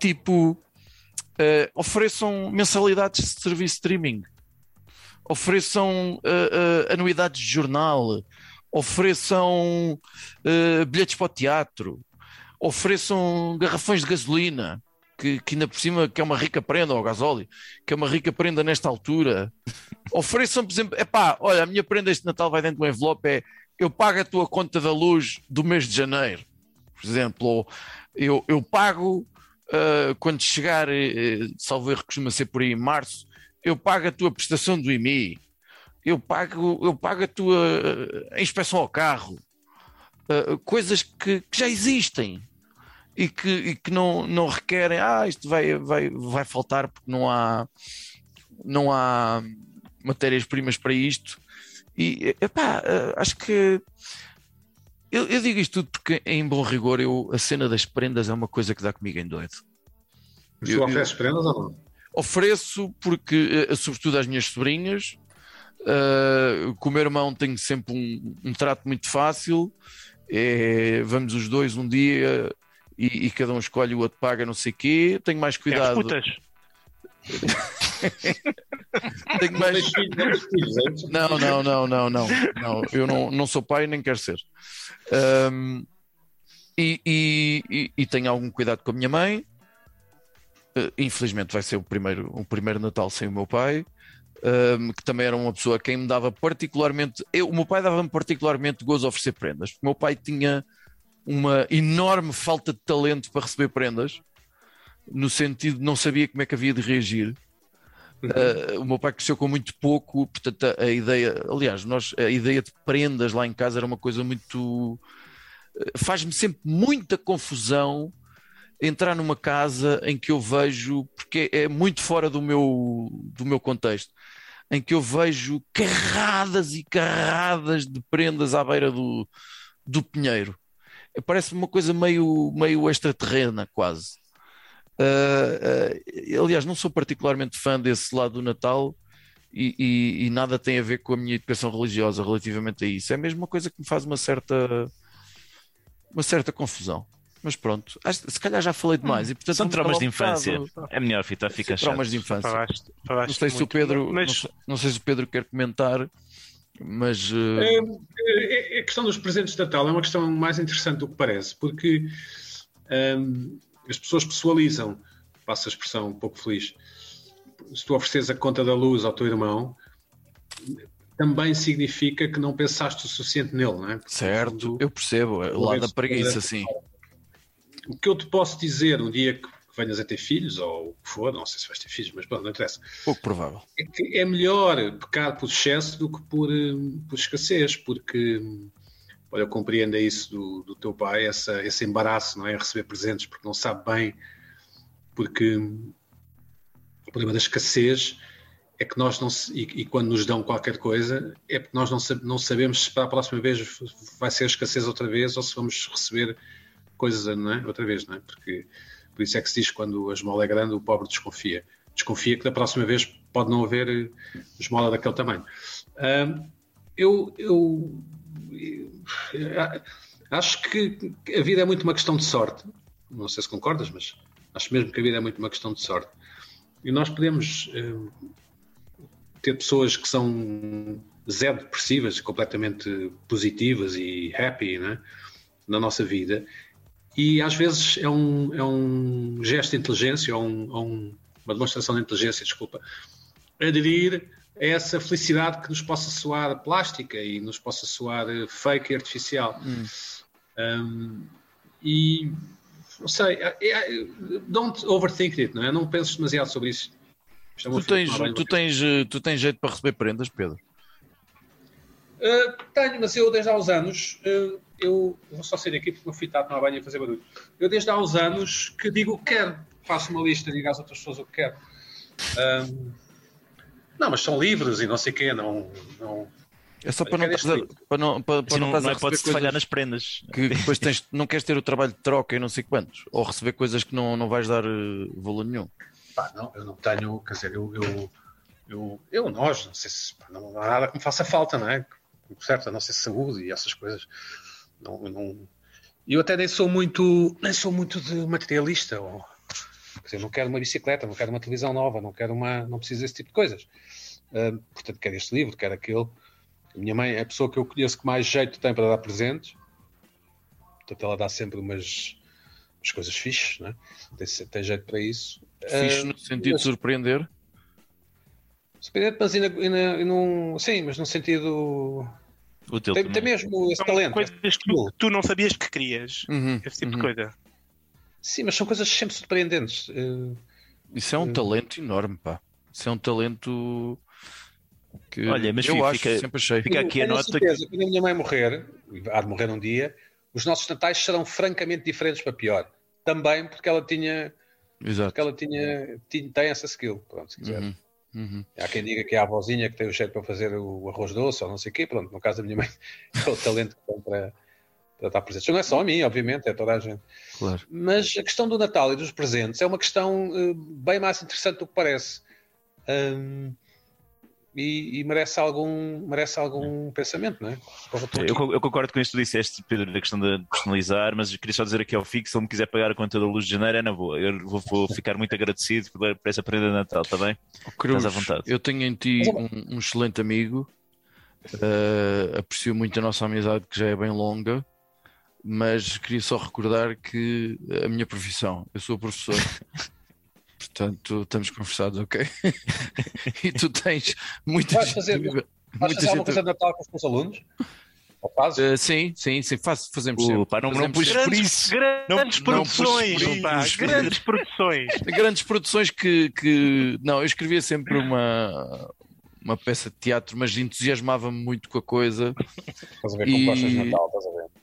Tipo, uh, ofereçam mensalidades de serviço streaming. ofereçam uh, anuidades de jornal, ofereçam bilhetes para o teatro, ofereçam garrafões de gasolina, que, que ainda por cima que é uma rica prenda, ou gasóleo, que é uma rica prenda nesta altura. ofereçam, por exemplo, epá, olha, a minha prenda este Natal vai dentro de um envelope, é eu pago a tua conta da luz do mês de janeiro, por exemplo, ou eu, eu pago uh, quando chegar, uh, salvo erro, costuma ser por aí em março, eu pago a tua prestação do IMI, eu pago, eu pago a tua uh, inspeção ao carro, uh, coisas que, que, já existem e que, e que não, não requerem, ah, isto vai, vai, vai faltar porque não há, não há matérias-primas para isto. E epá, uh, acho que eu, eu, digo isto tudo porque, em bom rigor, eu, a cena das prendas é uma coisa que dá comigo em doido. Mas tu ofereces prendas ou não? Ofereço porque, sobretudo às minhas sobrinhas, Uh, com o meu irmão tenho sempre um, um trato muito fácil. É, vamos os dois um dia e, e, cada um escolhe o outro paga, não sei o quê. Tenho mais cuidado. tenho mais. não, não, não, não, não, não. Eu não, não sou pai nem quero ser. Um, e, e, e, tenho algum cuidado com a minha mãe. Uh, infelizmente vai ser o primeiro, o primeiro Natal sem o meu pai um, que também era uma pessoa a quem me dava particularmente. Eu, o meu pai dava-me particularmente gozo a oferecer prendas. O meu pai tinha uma enorme falta de talento para receber prendas, no sentido de não sabia como é que havia de reagir. Uh, o meu pai cresceu com muito pouco, portanto, a, a, ideia, aliás, nós, a ideia de prendas lá em casa era uma coisa muito. faz-me sempre muita confusão entrar numa casa em que eu vejo, porque é, é muito fora do meu, do meu contexto em que eu vejo carradas e carradas de prendas à beira do, do pinheiro. Parece-me uma coisa meio, meio extraterrena, quase. Uh, uh, aliás, não sou particularmente fã desse lado do Natal e, e, e, nada tem a ver com a minha educação religiosa relativamente a isso. É mesmo uma coisa que me faz uma certa, uma certa confusão. Mas pronto, se calhar já falei demais. Hum, e, portanto, São traumas de infância. É melhor ficar, fica chato. Traumas de infância. Falaste, falaste não sei se o Pedro, mas... não, não, sei se o Pedro quer comentar, mas. Uh... É, a questão dos presentes de Natal é uma questão mais interessante do que parece, porque um, as pessoas pessoalizam, passo a expressão um pouco feliz. Se tu ofereces a conta da luz ao teu irmão, também significa que não pensaste o suficiente nele, não é? Porque, certo, eu percebo, é lá da preguiça, sim o que eu te posso dizer um dia que venhas a ter filhos, ou o que for, não sei se vais ter filhos, mas pronto, não interessa. Pouco provável. É que é melhor pecar por excesso do que por, eh, por escassez, porque olha, eu compreendo isso do, do teu pai, essa, esse embaraço não é? a receber presentes, porque não sabe bem, porque o problema da escassez é que nós não e, e, quando nos dão qualquer coisa é porque nós não, não sabemos se para a próxima vez vai ser escassez outra vez ou se vamos receber coisas, não é? Outra vez, não é? Porque por isso é que se diz que quando a esmola é grande, o pobre desconfia. Desconfia que da próxima vez pode não haver eh, esmola daquele tamanho. eu, eu, eu, acho que a vida é muito uma questão de sorte. Não sei se concordas, mas acho mesmo que a vida é muito uma questão de sorte. E nós podemos uh, ter pessoas que são zero depressivas, completamente positivas e happy né, na nossa vida, e às vezes é um, é um gesto de inteligência, ou, um, um, uma demonstração de inteligência, desculpa, aderir a essa felicidade que nos possa soar plástica e nos possa soar eh, fake e artificial. Hum. Um, e não sei, é, é, don't overthink it, não é? Não penses demasiado sobre isso. É tu, tens, tu, tens, eh, tu tens jeito para receber prendas, Pedro? Uh, tenho, mas eu desde há uns anos uh, eu vou só sair aqui porque o fui a tomar banho e fazer barulho. Eu desde há uns anos que digo o que quero, faço uma lista, digo às outras pessoas o que quero. Um, não, mas são livres e não sei o quê, não, não, é só para não, para não, para, para não, não, não é pode-se falhar nas prendas. Que depois tens, não queres ter o trabalho de troca e não sei quantos. Ou receber coisas que não, não vais dar uh, valor nenhum. Pá, não, eu não tenho, quer dizer, eu, eu, eu, eu nós, não sei se pá, não há nada que me faça falta, não é? Certo, a nossa saúde e essas coisas. Não, não, eu até nem sou muito, nem sou muito de materialista. Ou, dizer, não quero uma bicicleta, não quero uma televisão nova, não quero uma, não preciso desse tipo de coisas. Uh, portanto, quer este livro, quer aquele. A minha mãe é a pessoa que eu conheço que mais jeito tem para dar presentes. Portanto, ela dá sempre umas, umas coisas fixes, né? tem, tem jeito para isso. Fixe no sentido de surpreender. Surpreendente, mas ainda, ainda, ainda não. Sim, mas no sentido. Útil Tem, também. tem mesmo esse São talento. coisas que tu, tu não sabias que querias. Uhum, Esse tipo uhum. de coisa. Sim, mas são coisas sempre surpreendentes. Uh, Isso é um Hum. talento enorme, pá. Isso é um talento que Olha, mas eu fica- acho, fica- sempre achei. fica aqui a tenho nota certeza, quando a minha mãe morrer, há de morrer um dia, os nossos natais serão francamente diferentes para pior. Também porque ela tinha, Exato. porque ela tinha, tinha tem essa skill, pronto, se quiser. Uhum, uhum. Há quem diga que é a avózinha que tem o jeito para fazer o arroz doce ou não sei o quê, pronto, no caso da minha mãe, é o talento que tem para, para estar presente. Não é só a mim, obviamente, é toda a gente. Claro. Mas a questão do Natal e dos presentes é uma questão eh, bem mais interessante do que parece. Hum, e, e merece algum, merece algum pensamento, não é? Eu, eu concordo com isso que tu disseste, Pedro, da questão de personalizar, mas queria só dizer aqui ao Fico, se ele me quiser pagar a conta da luz de janeiro, é na boa. Eu vou, vou ficar muito agradecido por, por essa prenda de Natal, está bem? Cruz, à vontade. eu tenho em ti um, um excelente amigo, eh, aprecio muito a nossa amizade que já é bem longa, mas queria só recordar que a minha profissão, eu sou professor, portanto estamos conversados, ok? e tu tens muita Vais gente, fazer- Vais muita fazer alguma coisa de Natal com os teus alunos? Ou fazes? Eh, sim, sim, sim, faz, fazemos Uh, sempre. pá, não- não Fazemos puxes sempre. por Grandes, isso. grandes Não- não produções, por pá, grandes produções. grandes produções que, que não, eu escrevia sempre uma uma peça de teatro, mas entusiasmava-me muito com a coisa. Estás a ver E- como gostas de Natal, estás a ver?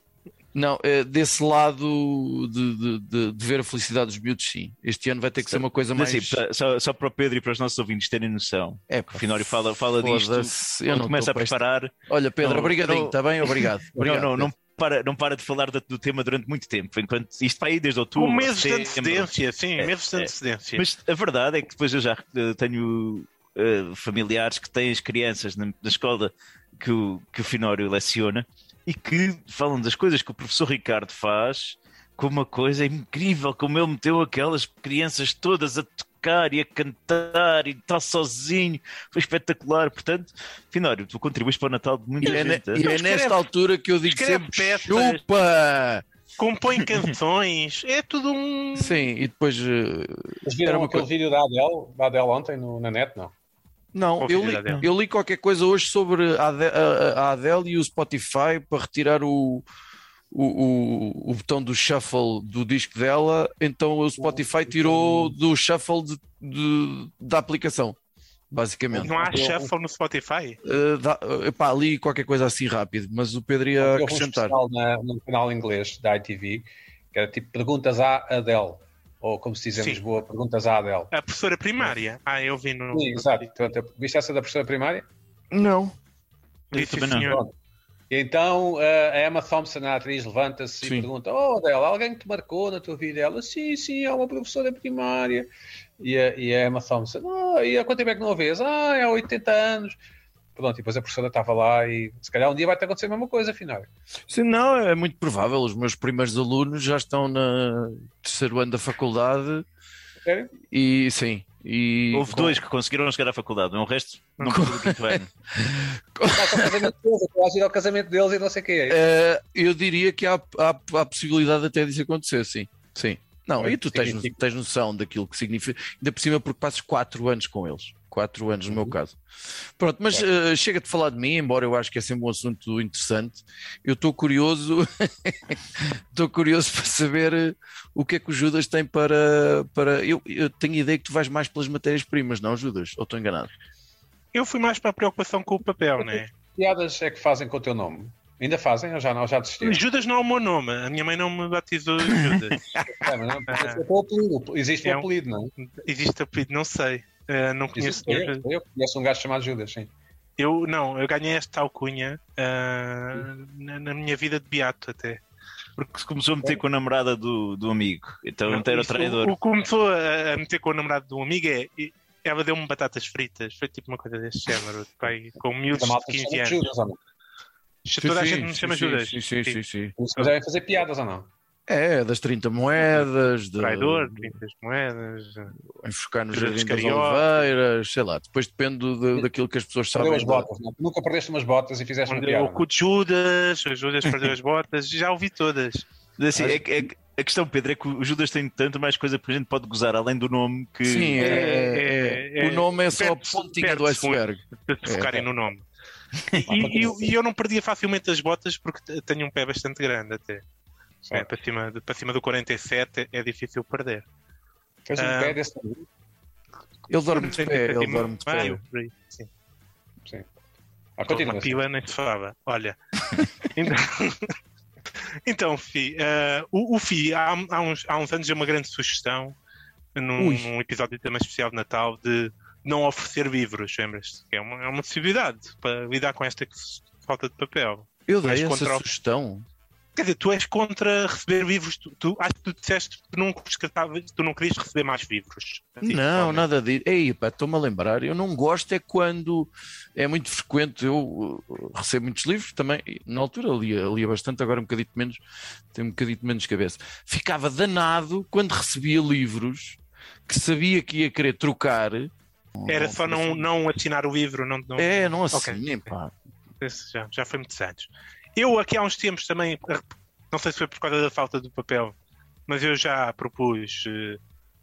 Não, é desse lado de, de, de- de ver a felicidade dos miúdos, sim. Este ano vai ter que ser uma coisa Mas, mais. assim, só, só para o Pedro e para os nossos ouvintes terem noção, É, o Finório fala, fala disto, eu quando não começa a preparar, Olha, Pedro, Não, obrigadinho, não- está bem? Obrigado. não, Obrigado, não, não, Pedro. para, não para de falar do, do tema durante muito tempo, enquanto isto vai aí desde outubro. Com meses de antecedência, sim, É, meses de é. antecedência. Mas a verdade é que depois eu já eh, tenho eh, familiares que têm as crianças na, na escola que o, que o Finório leciona e que falam das coisas que o professor Ricardo faz como uma coisa incrível, como ele meteu aquelas crianças todas a tocar e a cantar e está sozinho, foi espetacular. Portanto, Finório, tu contribuis para o Natal de muita E é, gente. e é Escreve- nesta altura que eu digo sempre: peças. chupa! Compõe canções, é tudo um. Sim, e depois. eh, Mas viram Era uma aquele coisa- vídeo da Adele, da Adele ontem no- na net, não? Não, eu li, eu li qualquer coisa hoje sobre a a- a Adele e o Spotify para retirar o, o, o, o botão do shuffle do disco dela, então o Spotify tirou do shuffle de- de- da aplicação, basicamente. Não há shuffle no Spotify. Uh, dá- epá, li qualquer coisa assim rápido, mas o Pedro ia um acrescentar. especial na, no canal inglês da ITV, que era tipo perguntas à Adele, ou como se diz em. Lisboa, perguntas à Adele. A professora primária. Ah, eu vi no. Sim, exato. Portanto, viste essa da professora primária? Não. Disse, também não. senhor. Pronto. E então eh, a Emma Thompson, a atriz, levanta-se e pergunta: Oh, Adele, alguém que te marcou na tua vida? Ela, sim, sim, é uma professora primária. E a, e a Emma Thompson, oh, e há quanto tempo é que não a vês? Ah, é há 80 anos. Pronto, e depois a professora estava lá e se calhar um dia vai ter acontecer a mesma coisa, afinal. Sim, não, é muito provável. Os meus primeiros alunos já estão no terceiro ano da faculdade Sério? e sim. E Houve com- dois que conseguiram chegar à faculdade, o resto não passou do quinto ano. O ir ao casamento deles e não sei o que é. Eh, eu diria que há, há, há possibilidade até disso acontecer, sim. Sim. Não, É, e tu tens, tens noção daquilo que significa, ainda por cima porque passas 4 anos com eles. 4 anos no meu caso. Pronto, mas eh, chega de falar de mim, embora eu acho que é sempre um assunto interessante. Eu estou curioso, estou curioso para saber eh, o que é que o Judas tem para. para... Eu, eu tenho a ideia que tu vais mais pelas matérias-primas, não, Judas? Ou estou enganado? Eu fui mais para a preocupação com o papel, né? piadas é que fazem com o teu nome? Ainda fazem ou já não? Já desistiram? Judas não é o meu nome. A minha mãe não me batizou Judas. É, mas não, é o apelido. Existe É um um- apelido, não? Existe apelido, não sei. Eh, não conheço. Existe, eu, eu conheço um gajo chamado Judas, sim. Eu não, eu ganhei esta alcunha ah, na, na minha vida de beato até. Porque se começou a meter com a namorada do, do amigo, então não era traidor. O, que começou a, a meter com o namorado do amigo é. e- Ela deu-me batatas fritas, foi tipo uma coisa deste género, pai, com miúdos A de malta 15 chama de anos. Judas? Toda a Sim, gente me sim, chama sim, Judas. Sim, sim, sim. sim. Vocês devem fazer piadas ou não? É, das 30 moedas, de Traidor, 30 moedas. enfocar no Três Jardim das. Oliveiras, sei lá. Depois depende do- daquilo que as pessoas Perdeu sabem. as botas, não? Nunca perdeste umas botas e fizeste uma piada. o cu de Judas, o Judas perdeu as botas, já ouvi todas. Assim, é é a questão, Pedro, é que o Judas tem tanto mais coisa que a gente pode gozar além do nome que. Sim, é, É, é- é- o nome é só a pontinha do iceberg. de se focarem É. no nome. E, e eu- e eu não perdia facilmente as botas porque tenho um pé bastante grande até. É, para, cima, para cima do 47 é difícil perder. Fez um Ah. pé desse Ele dorme de pé, ele dorme de pé. sim. Sim. Ah, uma pila nem se falava. Olha. então, então, Fi, eh, o, o Fi, há, há uns, há uns anos deu uma grande sugestão num, num episódio também especial de Natal de não oferecer livros, lembras-te? É uma, é uma possibilidade para lidar com esta falta de papel. Eu Mas dei essa contra o- sugestão. Quer dizer, tu és contra receber livros. Tu, tu- acho que tu disseste que tu não, tu não querias receber mais livros. Assim, Não, nada disso. Ei, pá, estou-me a lembrar. Eu não gosto é quando é muito frequente. Eu uh, recebo muitos livros também. Na altura lia, lia bastante, agora um bocadito menos. Tenho um bocadito menos cabeça. Ficava danado quando recebia livros que sabia que ia querer trocar. Era só não, não assinar o livro. Não, não- É, não assinem, pá. Esse já, já foi muitos anos. Eu aqui há uns tempos também, não sei se foi por causa da falta do papel, mas eu já propus eh,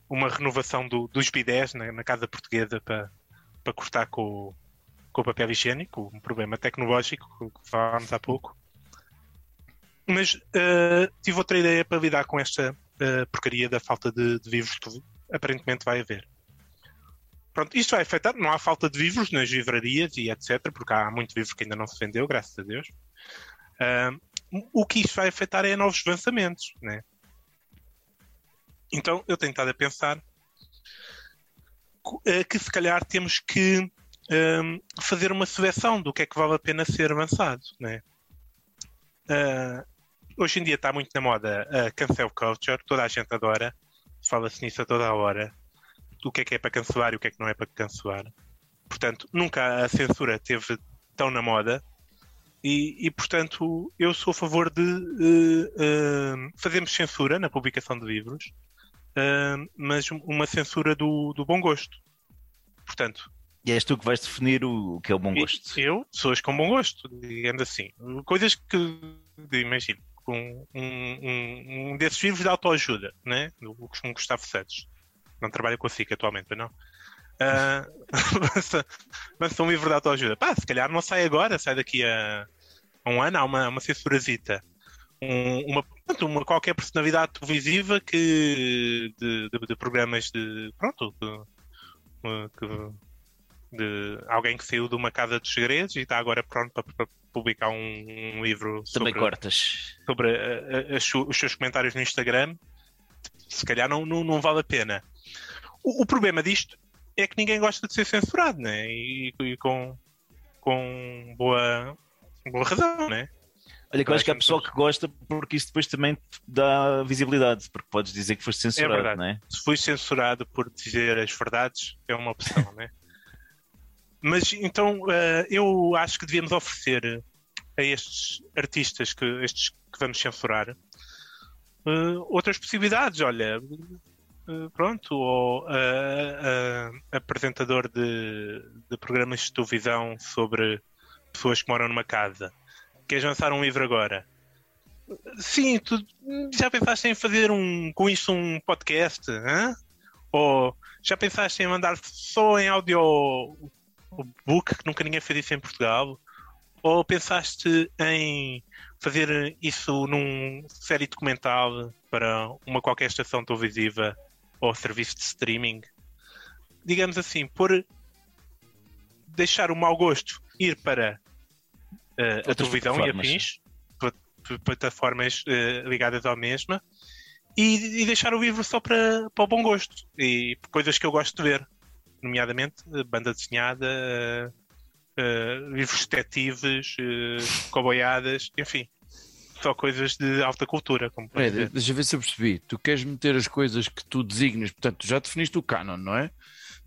uma renovação do- dos bidés na, na casa portuguesa para, para cortar com, com o papel higiênico, um problema tecnológico que falámos há pouco. Mas eh, tive outra ideia para lidar com esta eh, porcaria da falta de, de livros que aparentemente vai haver. Pronto, isto vai afetar, não há falta de livros nas livrarias e etc, porque há muito livro que ainda não se vendeu, graças a Deus. O que isto vai afetar é novos lançamentos, né? Então eu tenho estado a pensar eh, que se calhar temos que fazer uma seleção do que é que vale a pena ser lançado, né? Ah, hoje em dia está muito na moda a cancel culture, toda a gente adora, fala-se nisso a toda a hora do que é que é para cancelar e o que é que não é para cancelar. Portanto, nunca a censura teve tão na moda e, e, portanto, eu sou a favor de eh, eh, fazermos censura na publicação de livros, eh, mas uma censura do, do bom gosto. Portanto, E és tu que vais definir o, o que é o bom gosto. eu, pessoas com bom gosto, digamos assim. Coisas que, imagino, um, um, um desses livros de autoajuda, né? um Gustavo Santos. Não trabalha com a SIC atualmente, não? Ah, lança, lança um livro de autoajuda. Pá, se calhar não sai agora, sai daqui a, a um ano, há uma, uma censurazita. Um, uma, uma qualquer personalidade televisiva que de, de- de programas de pronto de, que- de alguém que saiu de uma casa dos segredos e está agora pronto para, para publicar um, um livro Também sobre, cortas. sobre a- a- su- os seus comentários no Instagram, se calhar não, não, não vale a pena. O, o problema disto é que ninguém gosta de ser censurado, né? E, e com, com boa, boa razão, né? Olha, que eu acho que há pessoal que gosta porque isso depois também te dá visibilidade, porque podes dizer que foste censurado, verdade. não é? se fui censurado por dizer as verdades, é uma opção, né? Mas então eh, eu acho que devíamos oferecer a estes artistas que, estes que vamos censurar eh, outras possibilidades. Olha, pronto, ou eh, eh, apresentador de, de programas de televisão sobre pessoas que moram numa casa. Queres lançar um livro agora? Sim, tu já pensaste em fazer um, com isto um podcast? hã? Ou já pensaste em mandar só em audio book, que nunca ninguém fez isso em Portugal? Ou pensaste em fazer isso num série documental para uma qualquer estação televisiva ou serviço de streaming? Digamos assim, por deixar o mau gosto ir para eh, a televisão e plataformas. afins, plat- plataformas eh, ligadas à mesma, e, e deixar o livro só para, para o bom gosto e coisas que eu gosto de ver, nomeadamente eh, banda desenhada, eh, livros detetives, uh, coboiadas, enfim, só coisas de alta cultura. Como dizer. deixa eu ver se eu percebi. Tu queres meter as coisas que tu designas, portanto, tu já definiste o canon, não é?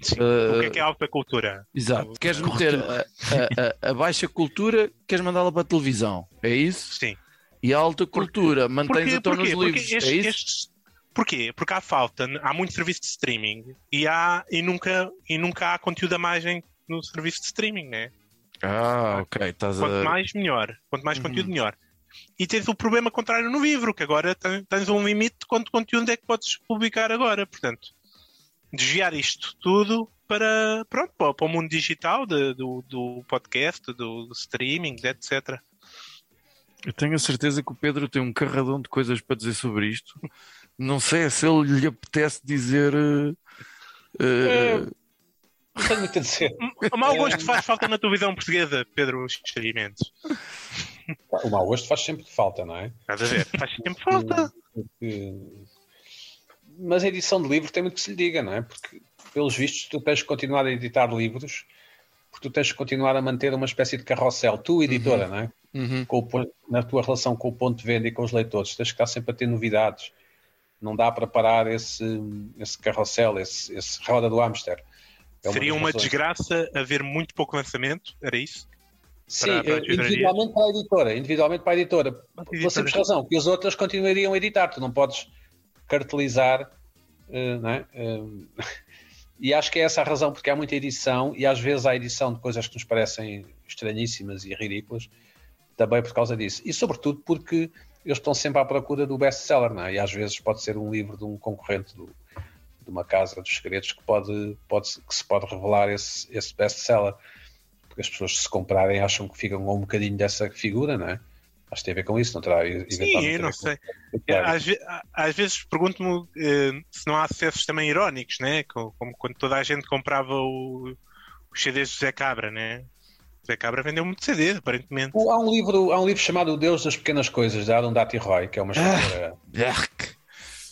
Sim. eh, o que é que é alta cultura? Exato. Queres meter a, a- a- a baixa cultura, queres mandá-la para a televisão, é isso? Sim. E a alta cultura mantém-se então nos Porque livros. estes- é isso? estes- porquê? Porque há falta, há muito serviço de streaming e, há, e, nunca, e nunca há conteúdo a mais em- no serviço de streaming, né? Ah, ok. Estás Quanto a. mais, melhor. Quanto mais Uhum. conteúdo, melhor. E tens o problema contrário no livro, que agora ten- tens um limite de quanto conteúdo é que podes publicar agora. Portanto, desviar isto tudo para, pronto, para, o mundo digital de- do, do podcast, do, do streaming, etc. Eu tenho a certeza que o Pedro tem um carradão de coisas para dizer sobre isto. Não sei se ele lhe apetece dizer. eh, Não tenho muito a dizer. O mau gosto faz falta na televisão portuguesa, Pedro Experimentos. O mau gosto faz sempre falta, não é? Estás a ver? Faz sempre falta. Porque- Mas a edição de livro tem muito que se lhe diga, não é? Porque, pelos vistos, tu tens que continuar a editar livros, porque tu tens que continuar a manter uma espécie de carrossel, tu, editora, não é? uhum. Com o na tua relação com o ponto de venda e com os leitores, tens que estar sempre a ter novidades. Não dá para parar esse, esse carrossel, esse, esse roda do hamster. É uma Seria uma razões. desgraça haver muito pouco lançamento, era isso? Sim, para- individualmente para a editora, individualmente para a editora. Pela editora. simples razão, que as outras continuariam a editar, tu não podes cartelizar, eh, não é? Eh, e acho que é essa a razão, porque há muita edição e às vezes há edição de coisas que nos parecem estranhíssimas e ridículas, também por causa disso. E sobretudo porque eles estão sempre à procura do best-seller, não é? E às vezes pode ser um livro de um concorrente do- de uma casa dos segredos que, pode, pode, que se pode revelar esse, esse best-seller porque as pessoas se comprarem acham que ficam com um bocadinho dessa figura, não é? Acho que tem a ver com isso, não terá Sim, a eu ver não com- sei. Claro. Às, ve- às vezes pergunto-me eh, se não há acessos também irónicos, né? Co- Como quando toda a gente comprava o- os CDs do Zé Cabra, né? Zé Cabra vendeu muito CD, aparentemente. Há um livro, há um livro chamado O Deus das Pequenas Coisas, de Arundhati Roy, que é uma escritora, Yuck.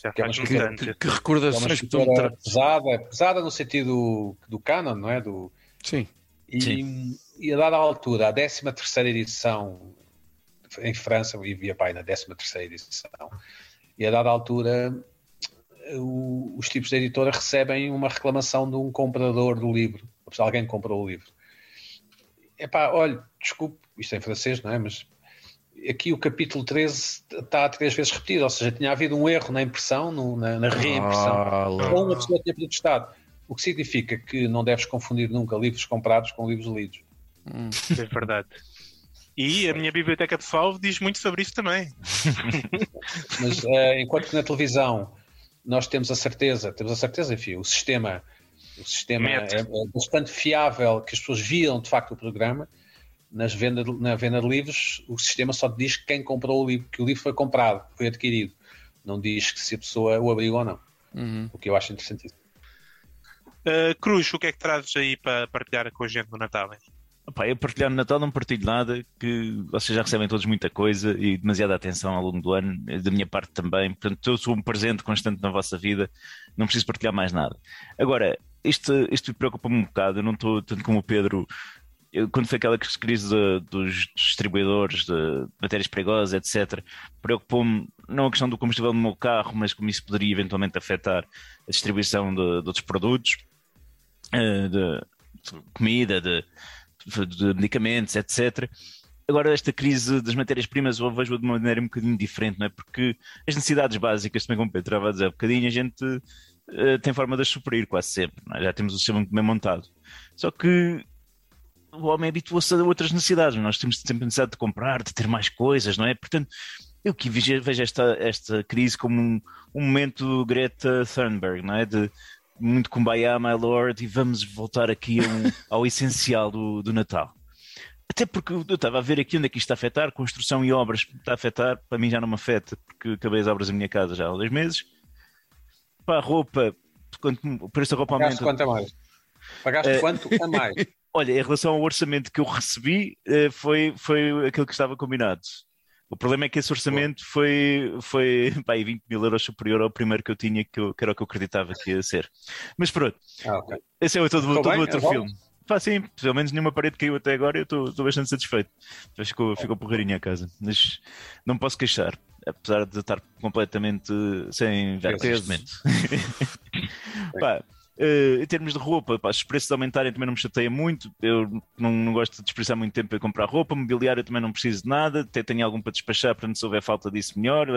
Já que é uma escritora Que, que é uma recordações tu me escritora pesada, pesada no sentido do canon, não é? Do, Sim. E, e a dada altura, a 13 terceira edição em França, e via pai na 13 terceira edição, e a dada altura o- os tipos de editora recebem uma reclamação de um comprador do livro, ou seja, alguém comprou o livro. Epá, olha, desculpe, isto é em francês, não é? Mas aqui o capítulo 13 está três vezes repetido, ou seja, tinha havido um erro na impressão, no- na, na reimpressão. Ah. Ou uma pessoa tinha protestado. O que significa que não deves confundir nunca livros comprados com livros lidos. É verdade. E a minha biblioteca pessoal diz muito sobre isso também. Mas eh, enquanto que na televisão nós temos a certeza, temos a certeza, enfim, o sistema, o sistema é, é bastante fiável que as pessoas viam de facto o programa. Nas venda de- na venda de livros, o sistema só diz quem comprou o livro, que o livro foi comprado, foi adquirido. Não diz que se a pessoa o abriu ou não. Uhum. O que eu acho interessantíssimo. Uh, Cruz, o que é que trazes aí para partilhar com a gente no Natal? Pá, eu partilhar no Natal não partilho nada, que vocês já recebem todos muita coisa e demasiada atenção ao longo do ano, da minha parte também. Portanto, eu sou um presente constante na vossa vida, não preciso partilhar mais nada. Agora, isto, isto preocupa-me um bocado, eu não estou tanto como o Pedro. quando foi aquela crise de- dos distribuidores de matérias perigosas, etc., preocupou-me não a questão do combustível no meu carro, mas como isso poderia eventualmente afetar a distribuição de, de outros produtos, eh, de, de comida, de, de medicamentos, etc. Agora, esta crise das matérias-primas eu vejo de uma maneira um bocadinho diferente, não é? Porque as necessidades básicas, também como o Pedro estava a dizer há bocadinho, a gente eh, tem forma de as suprir quase sempre, é? já temos o sistema bem montado. Só que o homem habituou-se a outras necessidades, nós temos sempre necessidade de comprar, de ter mais coisas, não é? Portanto, eu que vejo esta, esta crise como um, um momento Greta Thunberg, não é? De muito kumbaya, my lord, e vamos voltar aqui um- ao essencial do, do Natal. Até porque eu estava a ver aqui onde é que isto está a afetar, construção e obras está a afetar, para mim já não me afeta, porque acabei as obras da minha casa já há dois meses. Para a roupa, quanto, o preço da roupa Pagaste aumenta. quanto a mais? Pagaste Eh, quanto a mais? Olha, em relação ao orçamento que eu recebi, eh, foi, foi aquilo que estava combinado. O problema é que esse orçamento foi, foi pá, aí 20 mil euros superior ao primeiro que eu tinha, que, eu- que era o que eu acreditava que ia ser. Mas pronto, Ah, ok. esse é todo, Ficou todo bem? outro É bom? filme. Pá, sim, pelo menos nenhuma parede caiu até agora e eu estou bastante satisfeito. Já ficou, ficou porreirinha a casa. Mas não posso queixar, apesar de estar completamente sem Peso. neste momento. Pá, Uh, em termos de roupa, pá, os preços aumentarem também não me chateia muito. Eu não, não gosto de desperdiçar muito tempo para comprar roupa. Mobiliário também não preciso de nada. Até tenho algum para despachar para não se houver falta disso melhor.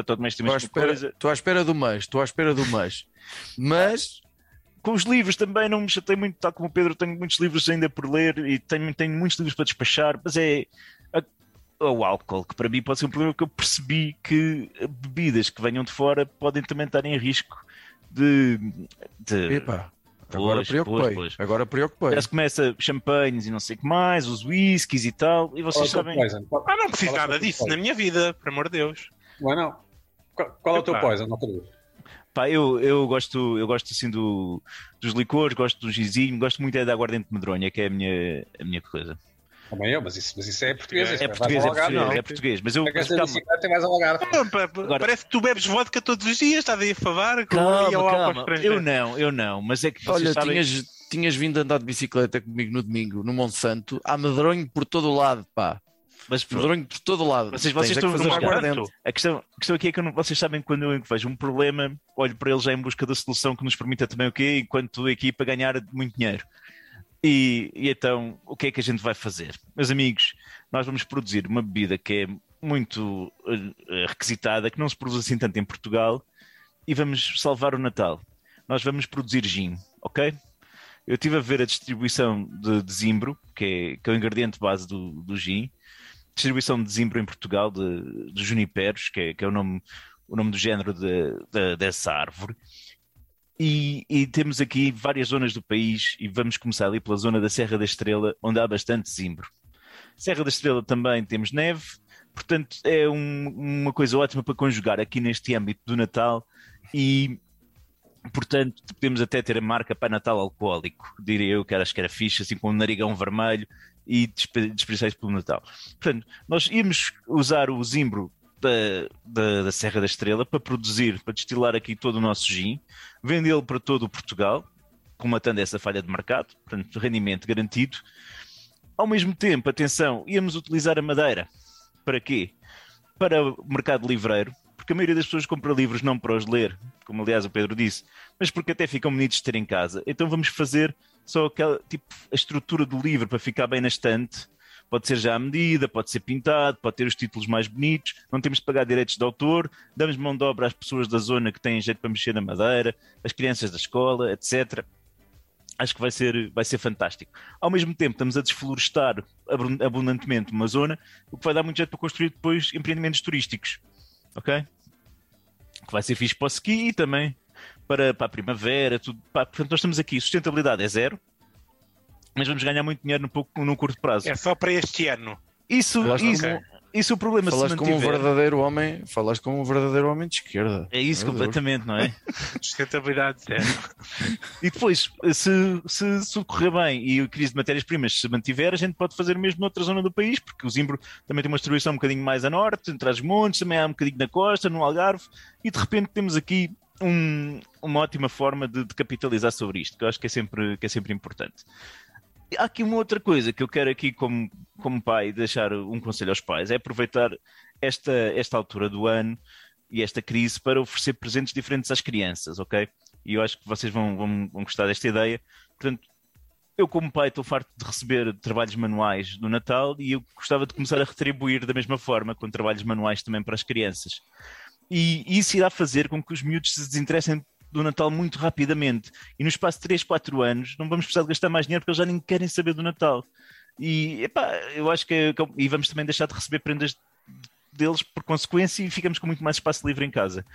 Espera, estou à espera do mês, estou à espera do mês. Mas com os livros também não me chatei muito, tal como o Pedro, tenho muitos livros ainda por ler e tenho, tenho muitos livros para despachar, mas é a, o álcool, que para mim pode ser um problema que eu percebi que bebidas que venham de fora podem também estar em risco de. de... Epa. Agora preocupei. Pois, pois. Agora preocupei. Já se começa champanhes e não sei o que mais, os whiskies e tal, e vocês qual sabem. Poison? Ah, não preciso nada disso na minha vida, por amor de Deus. Não, não. Qual, qual é o teu poison? Não Pá, eu, eu gosto, eu gosto assim do, dos licores, gosto do gizinho, gosto muito é da aguardente de medronha, que é a minha, a minha coisa. Também eu, mas isso, mas isso é português. É, é português, é português, é português. Mas eu. Mas calma. mais. Agora, Parece que tu bebes vodka todos os dias, estás aí a falar. Calma, calma. Eu não, eu não. Mas é que Olha, sabem... tinhas, tinhas vindo andar de bicicleta comigo no domingo, no Monsanto, há medronho por todo o lado, pá. Mas medronho por todo o lado. Vocês, vocês estão a fazer A questão, a questão aqui é que não, vocês sabem quando eu vejo um problema, olho para ele já em busca da solução que nos permita também o quê? Enquanto a equipa ganhar muito dinheiro. E, e, então, o que é que a gente vai fazer? Meus amigos, nós vamos produzir uma bebida que é muito uh, requisitada, que não se produz assim tanto em Portugal, e vamos salvar o Natal. Nós vamos produzir gin, ok? Eu estive a ver a distribuição de, de zimbro, que é, que é o ingrediente base do, do gin, distribuição de zimbro em Portugal, de, de juniperos, que é, que é o, nome, o nome do género de, de, dessa árvore. E, e, temos aqui várias zonas do país e vamos começar ali pela zona da Serra da Estrela, onde há bastante zimbro. Serra da Estrela também temos neve, portanto é um, uma coisa ótima para conjugar aqui neste âmbito do Natal e portanto podemos até ter a marca para Natal alcoólico, diria eu que acho que era fixe, assim com um narigão vermelho e desperdiçar isso pelo Natal. Portanto, nós íamos usar o zimbro da, da, da, Serra da Estrela para produzir, para destilar aqui todo o nosso gin, vendê-lo para todo o Portugal, comatando essa falha de mercado, portanto, rendimento garantido. Ao mesmo tempo, atenção, íamos utilizar a madeira. Para quê? Para o mercado livreiro, porque a maioria das pessoas compra livros não para os ler, como aliás o Pedro disse, mas porque até ficam bonitos de ter em casa. Então vamos fazer só aquela, tipo, a estrutura do livro para ficar bem na estante, pode ser já à medida, pode ser pintado, pode ter os títulos mais bonitos, não temos de pagar direitos de autor, damos mão de obra às pessoas da zona que têm jeito para mexer na madeira, as crianças da escola, etc. Acho que vai ser, vai ser fantástico. Ao mesmo tempo, estamos a desflorestar abundantemente uma zona, o que vai dar muito jeito para construir depois empreendimentos turísticos. Ok? Que vai ser fixe para o ski também para, para a primavera. Tudo. Portanto, nós estamos aqui, sustentabilidade é zero, mas vamos ganhar muito dinheiro no, pouco, no curto prazo. É só para este ano. Isso, isso, okay. isso o problema falaste como um verdadeiro homem, falaste como um verdadeiro homem de esquerda. É isso Meu completamente, Deus. não é? Sustentabilidade zero. e depois, se, se, se correr bem e a crise de matérias-primas se mantiver, a gente pode fazer o mesmo noutra zona do país, porque o Zimbro também tem uma distribuição um bocadinho mais a norte, entre as montes, também há um bocadinho na costa, no Algarve, e de repente temos aqui um, uma ótima forma de, de, capitalizar sobre isto, que eu acho que é sempre, que é sempre importante há aqui uma outra coisa que eu quero aqui como, como pai deixar um conselho aos pais, é aproveitar esta, esta altura do ano e esta crise para oferecer presentes diferentes às crianças, ok? E eu acho que vocês vão, vão, vão gostar desta ideia. Portanto, eu como pai estou farto de receber trabalhos manuais no Natal e eu gostava de começar a retribuir da mesma forma com trabalhos manuais também para as crianças. E isso irá fazer com que os miúdos se desinteressem do Natal muito rapidamente. E no espaço de 3, 4 anos não vamos precisar de gastar mais dinheiro porque eles já nem querem saber do Natal. E epá, eu acho que. É e vamos também deixar de receber prendas deles por consequência e ficamos com muito mais espaço livre em casa.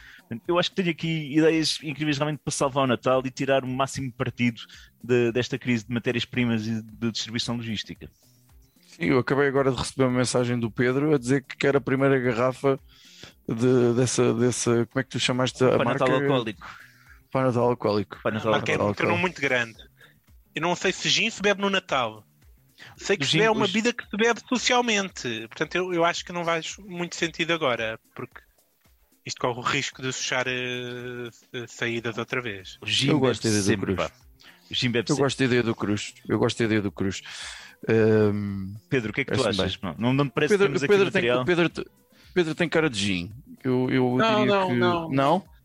Eu acho que tenho aqui ideias incríveis realmente para salvar o Natal e tirar o máximo partido de, desta crise de matérias-primas e de distribuição logística. Sim, eu acabei agora de receber uma mensagem do Pedro a dizer que quer a primeira garrafa de, dessa, dessa. Como é que tu chamaste a marca? Natal alcoólico. Pai Natal alcoólico. Pai Natal alcoólico. É um termo muito grande. Eu não sei se gin se bebe no Natal. Sei que gin, é uma bebida que se bebe socialmente. Portanto, eu, eu acho que não faz muito sentido agora, porque isto corre o risco de fechar uh, saídas outra vez. O gin eu gosto da ideia sempre, do Cruz. O gin bebe eu sempre. gosto da ideia do Cruz. Eu gosto da ideia do Cruz. Um, Pedro, o que é que tu achas? Bem. Não, não me parece Pedro, que Pedro, tem, Pedro, Pedro tem cara de gin. Eu, eu não, diria não, que... não. Não?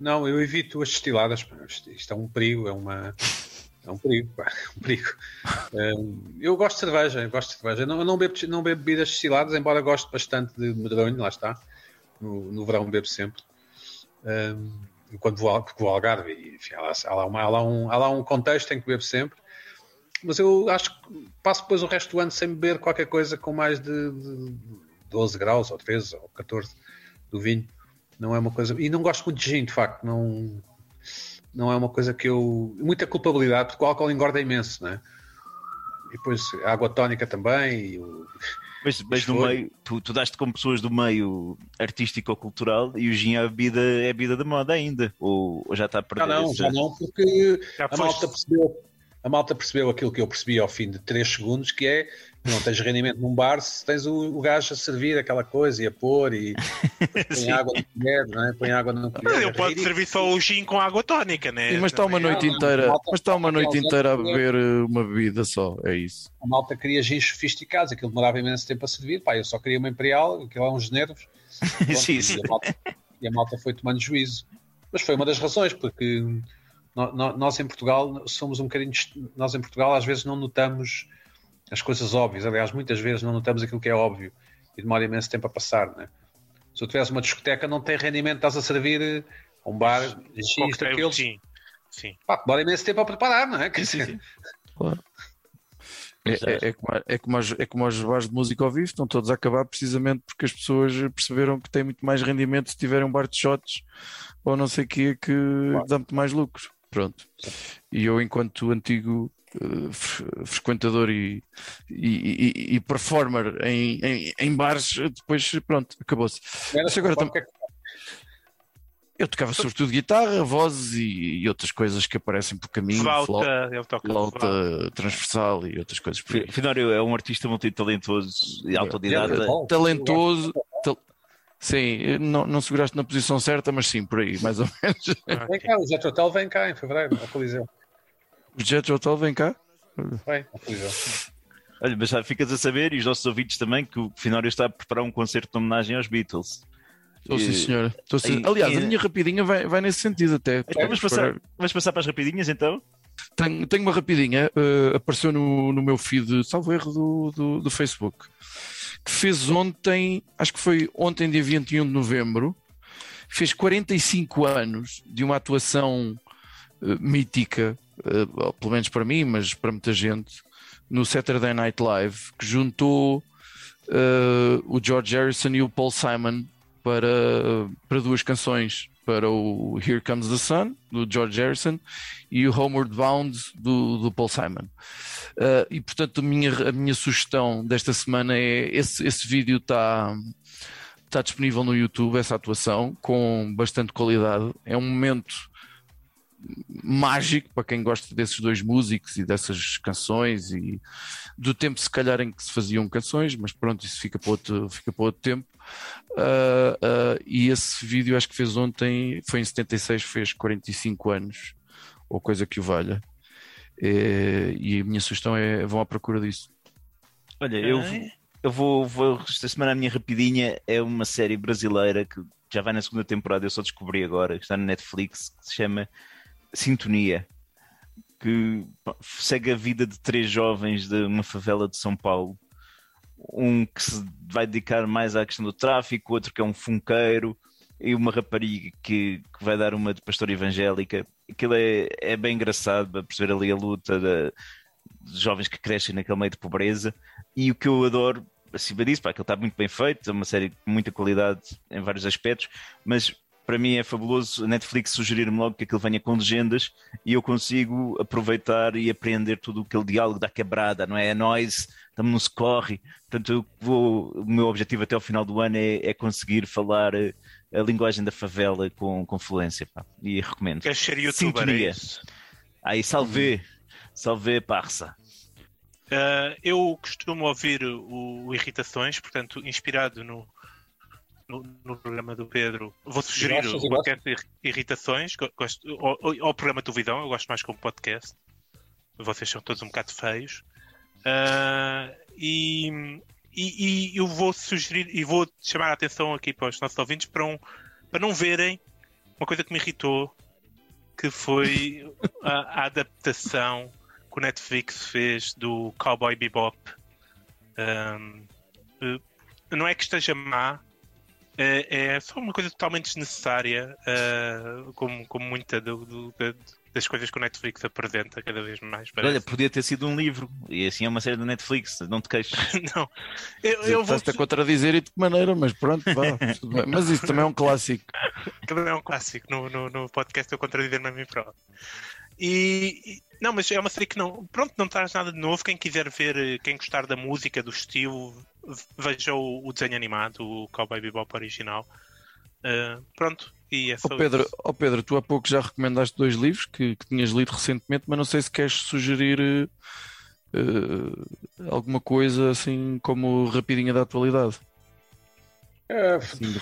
Não, eu evito as destiladas. Isto é um perigo, é uma. É um perigo, pá, um perigo. Hum, eu gosto de cerveja, eu gosto de cerveja. Não, eu não, bebo, não bebo bebidas destiladas, embora goste bastante de medronho, lá está. No, no verão bebo sempre. Hum, quando vou, ao- vou ao Algarve, enfim, há, lá, há lá uma- há lá um, há lá um contexto em que bebo sempre. Mas eu acho que passo depois o resto do ano sem beber qualquer coisa com mais de, de 12 graus, ou 13, ou 14 do vinho. Não é uma coisa. E não gosto muito de gin, de facto. Não, não é uma coisa que eu. Muita culpabilidade, porque o álcool engorda imenso, não é? E depois a água tónica também. E o... Mas, mas no meio, tu, tu daste com pessoas do meio artístico ou cultural e o gin é a bebida, é a bebida da moda ainda. Ou, ou já está a perder Já não, já não, porque Já a foste. malta percebeu. A malta percebeu aquilo que eu percebi ao fim de 3 segundos, que é não tens rendimento num bar se tens o, o gajo a servir aquela coisa e a pôr e põe água no colher, não é? Põe água no colher. Ele pode servir só o gin com água tónica, né? Mas está uma noite inteira, mas está uma noite inteira a beber eh, uma bebida só, é isso. a malta queria gins sofisticados, aquilo demorava imenso tempo a servir, pá, eu só queria uma imperial, aquilo é uns nervos. Pronto, Sim, sim. E, a malta, e a malta foi tomando juízo. Mas foi uma das razões, porque nó- nó- nós em Portugal somos um bocadinho. Nós em Portugal às vezes não notamos as coisas óbvias, aliás, muitas vezes não notamos aquilo que é óbvio e demora imenso tempo a passar, né? Se tu tivesse uma discoteca, não tem rendimento, estás a servir eh, um bar, X, daqueles, gin. Sim. pá, demora imenso tempo a preparar, não é? Quer Sim, dizer, sim. Claro. É, é, é como, é, como os, é como os bares de música ao vivo, estão todos a acabar precisamente porque as pessoas perceberam que tem muito mais rendimento se tiverem um bar de shots ou não sei o que que dá muito mais lucros. Pronto. E eu, enquanto antigo frequentador e, e, e- e performer em, em, em bares, depois pronto, acabou-se. agora tam- é Eu tocava sobretudo guitarra, vozes e, e outras coisas que aparecem pelo caminho, flauta, Flauta, ele toca flauta. flauta transversal e outras coisas por aí. Finório é um artista multitalentoso e autodidata. Ele é bom. talentoso. tal- Sim, não, não seguraste na posição certa, mas sim, por aí, mais ou menos. Vem cá, o Jet Hotel vem cá em fevereiro, ao Coliseu. O Jet Hotel vem cá. Vem. Olha, mas já ficas a saber, e os nossos ouvintes também, que o Finório está a preparar um concerto de homenagem aos Beatles. Estou sim, senhora. Estou sim. e- Aliás, e- a minha rapidinha vai, vai nesse sentido até. Então vamos passar, vamos passar para as rapidinhas então? Tenho, tenho uma rapidinha, eh, apareceu no, no meu feed, salvo erro, do, do, do Facebook, que fez ontem, acho que foi ontem, dia 21 de novembro, fez 45 anos de uma atuação eh, mítica, ou pelo menos para mim, mas para muita gente, no Saturday Night Live, que juntou eh, o George Harrison e o Paul Simon para, para duas canções, para o Here Comes the Sun, do George Harrison, e o Homeward Bound do, do Paul Simon. Uh, e portanto, a minha, a minha sugestão desta semana é esse, esse vídeo está está disponível no YouTube, essa atuação, com bastante qualidade. É um momento mágico para quem gosta desses dois músicos e dessas canções e do tempo se calhar em que se faziam canções, mas pronto, isso fica para outro, fica para outro tempo. Uh, uh, e esse vídeo acho que fez ontem, foi em 76, fez 45 anos, ou coisa que o valha. Eh, e a minha sugestão é vão à procura disso. Olha, eu, eu vou, vou. Esta semana a minha rapidinha é uma série brasileira que já vai na segunda temporada, eu só descobri agora, que está na Netflix, que se chama Sintonia. Que segue a vida de três jovens de uma favela de São Paulo. Um que se vai dedicar mais à questão do tráfico, outro que é um funkeiro, e uma rapariga que, que vai dar uma de pastora evangélica. Aquilo é, é bem engraçado para perceber ali a luta da, de jovens que crescem naquele meio de pobreza. E o que eu adoro, acima disso, pá, aquilo está muito bem feito, é uma série com muita qualidade em vários aspectos, mas para mim é fabuloso a Netflix sugerir-me logo que aquilo venha com legendas e eu consigo aproveitar e aprender tudo aquele diálogo da quebrada, não é? É nós, estamos no corre. Portanto, vou, o meu objetivo até ao final do ano é, é conseguir falar eh, a linguagem da favela com, com fluência, pá, e recomendo. Queres ser youtuber? Sintonia. é isso? Aí, salve, salve, parça. Uh, eu costumo ouvir o, o Irritações, portanto, inspirado no, no, no programa do Pedro. Vou sugerir Gostas o podcast de Irritações, go- gosto, ou, ou, o programa do Vidão, eu gosto mais como podcast. Vocês são todos um bocado feios. Uh, e, e, e eu vou sugerir e vou chamar a atenção aqui para os nossos ouvintes para, um, para não verem uma coisa que me irritou que foi a, a adaptação que o Netflix fez do Cowboy Bebop. Um, eh, não é que esteja má, é, é só uma coisa totalmente desnecessária, uh, como, como muita do, do, do, das coisas que o Netflix apresenta cada vez mais. Parece. Olha, podia ter sido um livro, e assim é uma série da Netflix, não te queixes. não, eu, eu vou. Estás-te a contradizer e de que maneira, mas pronto, vá. mas isso também é um clássico. Também é um clássico, no, no, no podcast eu contradizer-me a mim próprio. E, não, mas é uma série que não, pronto, não traz nada de novo. Quem quiser ver, quem gostar da música, do estilo, veja o, o desenho animado, o Cowboy Bebop original. Uh, pronto, e é oh Pedro, oh Pedro, tu há pouco já recomendaste dois livros que, que tinhas lido recentemente, mas não sei se queres sugerir uh, alguma coisa assim como rapidinha da atualidade. É, assim,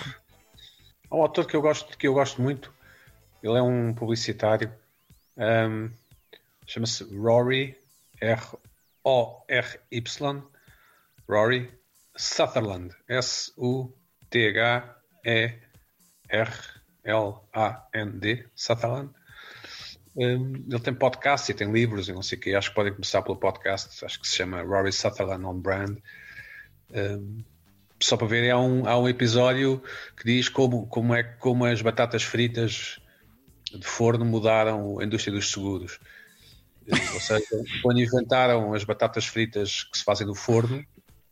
há um autor que eu gosto, que eu gosto muito. Ele é um publicitário. Um, Chama-se Rory R-O-R-Y Rory Sutherland S-U-T-H-E-R L-A-N-D, Sutherland. Um, ele tem podcast e tem livros e não sei o que. Acho que podem começar pelo podcast. Acho que se chama Rory Sutherland on Brand. Um, só para verem, há um, há um episódio que diz como, como é como as batatas fritas de forno mudaram a indústria dos seguros. Ou seja, quando inventaram as batatas fritas que se fazem no forno,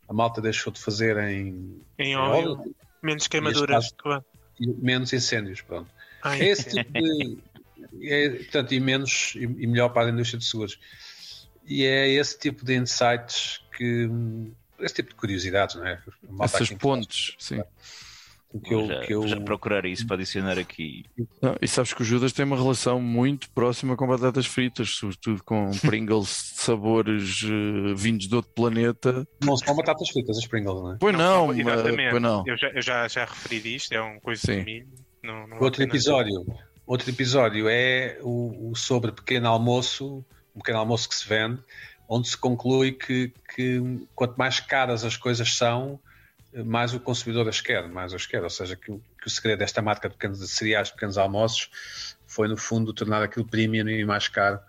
a malta deixou de fazer em, em óleo, menos queimaduras menos incêndios, pronto. Ai, é esse tipo de. É, portanto, e menos e, e melhor para a indústria de seguros. E é esse tipo de insights que. Esse tipo de curiosidades, não é? Esses pontos, sim. Que eu, já, que eu... já procurar isso para adicionar aqui. Não, e sabes que o Judas tem uma relação muito próxima com batatas fritas, sobretudo com Pringles de sabores uh, vindos de outro planeta. Não são batatas fritas, as Pringles, não é? Pois não, não exatamente. Pois não. Eu, já, eu já, já referi disto, é uma coisa Sim. de milho. Não, não outro episódio, outro episódio é o, o, sobre pequeno almoço, um pequeno almoço que se vende, onde se conclui que, que quanto mais caras as coisas são, mais o consumidor as quer, mais as quer. Ou seja, que, que o segredo desta marca de, pequenos, de cereais, pequenos almoços, foi no fundo tornar aquilo premium e mais caro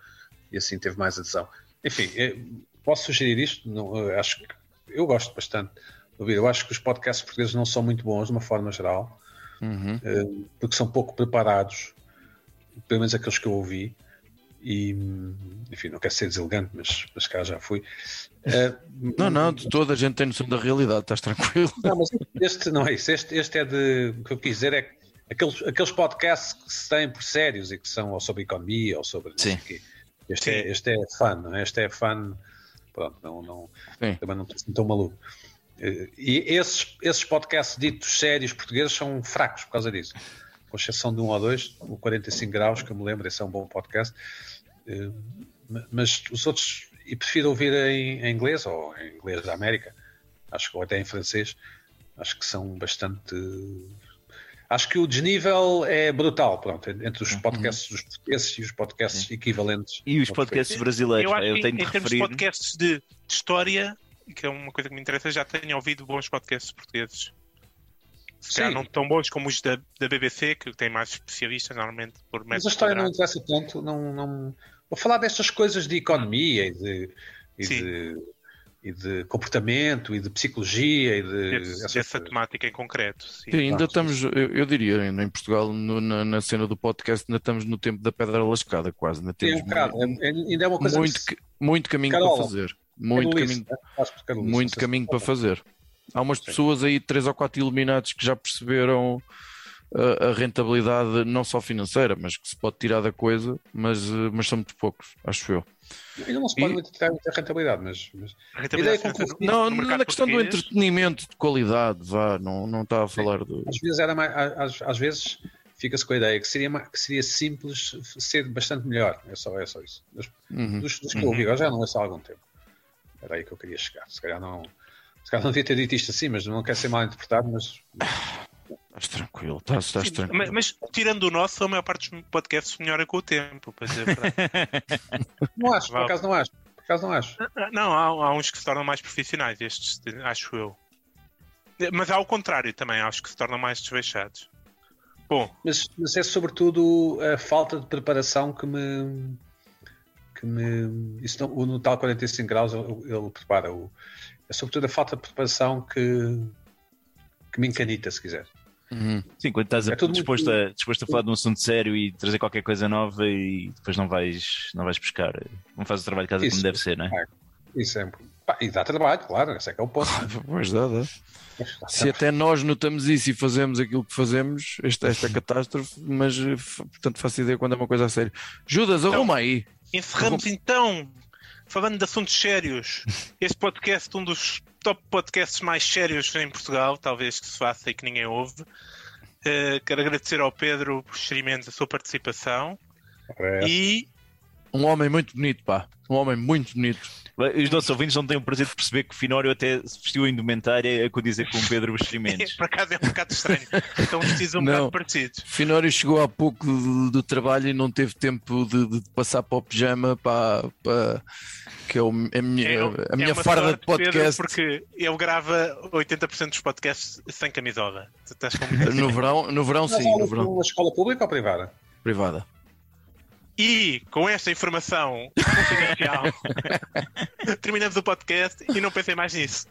e assim teve mais adesão. Enfim, eh, posso sugerir isto? Não, acho que eu gosto bastante de ouvir. Eu acho que os podcasts portugueses não são muito bons de uma forma geral, uhum. Eh, porque são pouco preparados, pelo menos aqueles que eu ouvi e enfim, não quero ser deselegante, mas, mas cá já fui. Uh, não, não, toda a gente tem noção da realidade, estás tranquilo. Não, mas este não é isso, este, este é de. O que eu quis dizer é que aqueles, aqueles podcasts que se têm por sérios e que são ou sobre economia ou sobre. Sim. Quê, este, é, este é fã, não é? Este é fã. Pronto, não, não, também não estou tão maluco. Eh, e esses, esses podcasts ditos sérios portugueses são fracos por causa disso com exceção de um ou dois, o 45 graus, que eu me lembro, esse é um bom podcast. Eh, mas os outros, e prefiro ouvir em, em inglês ou em inglês da América, acho que ou até em francês, acho que são bastante. Acho que o desnível é brutal, pronto, entre os uhum. podcasts dos portugueses e os podcasts Sim. equivalentes. E os podcasts brasileiros, eu, acho eu tenho que, em termos de podcasts de, de história, que é uma coisa que me interessa, já tenho ouvido bons podcasts portugueses se não tão bons como os da, da BBC, que tem mais especialistas normalmente por Mas a história não interessa tanto, não, não... Vou falar destas coisas de economia e de, e de, e de, comportamento e de psicologia e de Esse, dessa temática em concreto. Sim, sim ainda estamos, eu, eu, diria, em Portugal, no, na, na, cena do podcast, ainda estamos no tempo da pedra lascada, quase. Ainda temos é um bocado, muito, é, ainda é uma coisa muito, que... muito caminho Carola, para fazer. Muito é caminho, é? muito caminho para fazer. Há umas pessoas aí, três ou quatro iluminados, que já perceberam a, a, rentabilidade, não só financeira, mas que se pode tirar da coisa, mas, eh, mas são muito poucos, acho eu. Ainda não se pode e... tirar muita rentabilidade, mas. mas... Rentabilidade é não, não, na questão do entretenimento de qualidade, vá, não, não está a falar do. Às vezes, era mais, às, às vezes fica-se com a ideia que seria, que seria simples ser bastante melhor. É só, é só isso. Dos, uhum. dos, dos que eu ouvi, uhum. já não é só há algum tempo. Era aí que eu queria chegar. Se calhar não. Se calhar não devia ter dito isto assim, mas não quer ser mal interpretado, mas. Estás tranquilo, estás, estás Sim, tranquilo. Mas, mas, tirando o nosso, a maior parte dos podcasts melhora com o tempo. não acho, por acaso não acho. Por acaso não acho. Não, há, há uns que se tornam mais profissionais, estes, acho eu. Mas há o contrário também, acho que se tornam mais desleixados. Bom, Mas, mas é sobretudo a falta de preparação que me. Que me isso não, o no tal 45 graus ele, ele prepara. O, é sobretudo a falta de preparação que, que me encanita, se quiser. Uhum. Sim, quando estás a- É tudo disposto, muito- a, disposto a falar de um assunto sério e trazer qualquer coisa nova e depois não vais, não vais buscar. Não fazes o trabalho de casa Isso. como deve ser, não é? Isso é. pá, e dá trabalho, claro, esse é que é o ponto. Pois dá, dá. Se até nós notamos isso e fazemos aquilo que fazemos, esta, esta catástrofe, mas portanto faço ideia quando é uma coisa a sério. Judas, arruma aí. encerramos então, falando de assuntos sérios. Este podcast, um dos top podcasts mais sérios em Portugal, talvez que se faça e que ninguém ouve. Eh, quero agradecer ao Pedro por Experimentos a sua participação É. e Um homem muito bonito, pá. Um homem muito bonito. Os nossos ouvintes não têm o prazer de perceber que o Finório até se vestiu a indumentária a condizer com o Pedro Experimentos. por acaso é um bocado estranho. Estão vestidos um Não. bocado parecidos. Finório chegou há pouco do, do trabalho e não teve tempo de, de passar para o pijama, para, para- que é, o- a minha, É- a minha é uma farda sorte, de podcast. Pedro, porque ele grava 80% dos podcasts sem camisola. Tu estás com muita No verão, no verão Mas sim, no aulas verão. numa escola pública ou privada? Privada. E com esta informação confidencial, terminamos o podcast e não pensem mais nisso.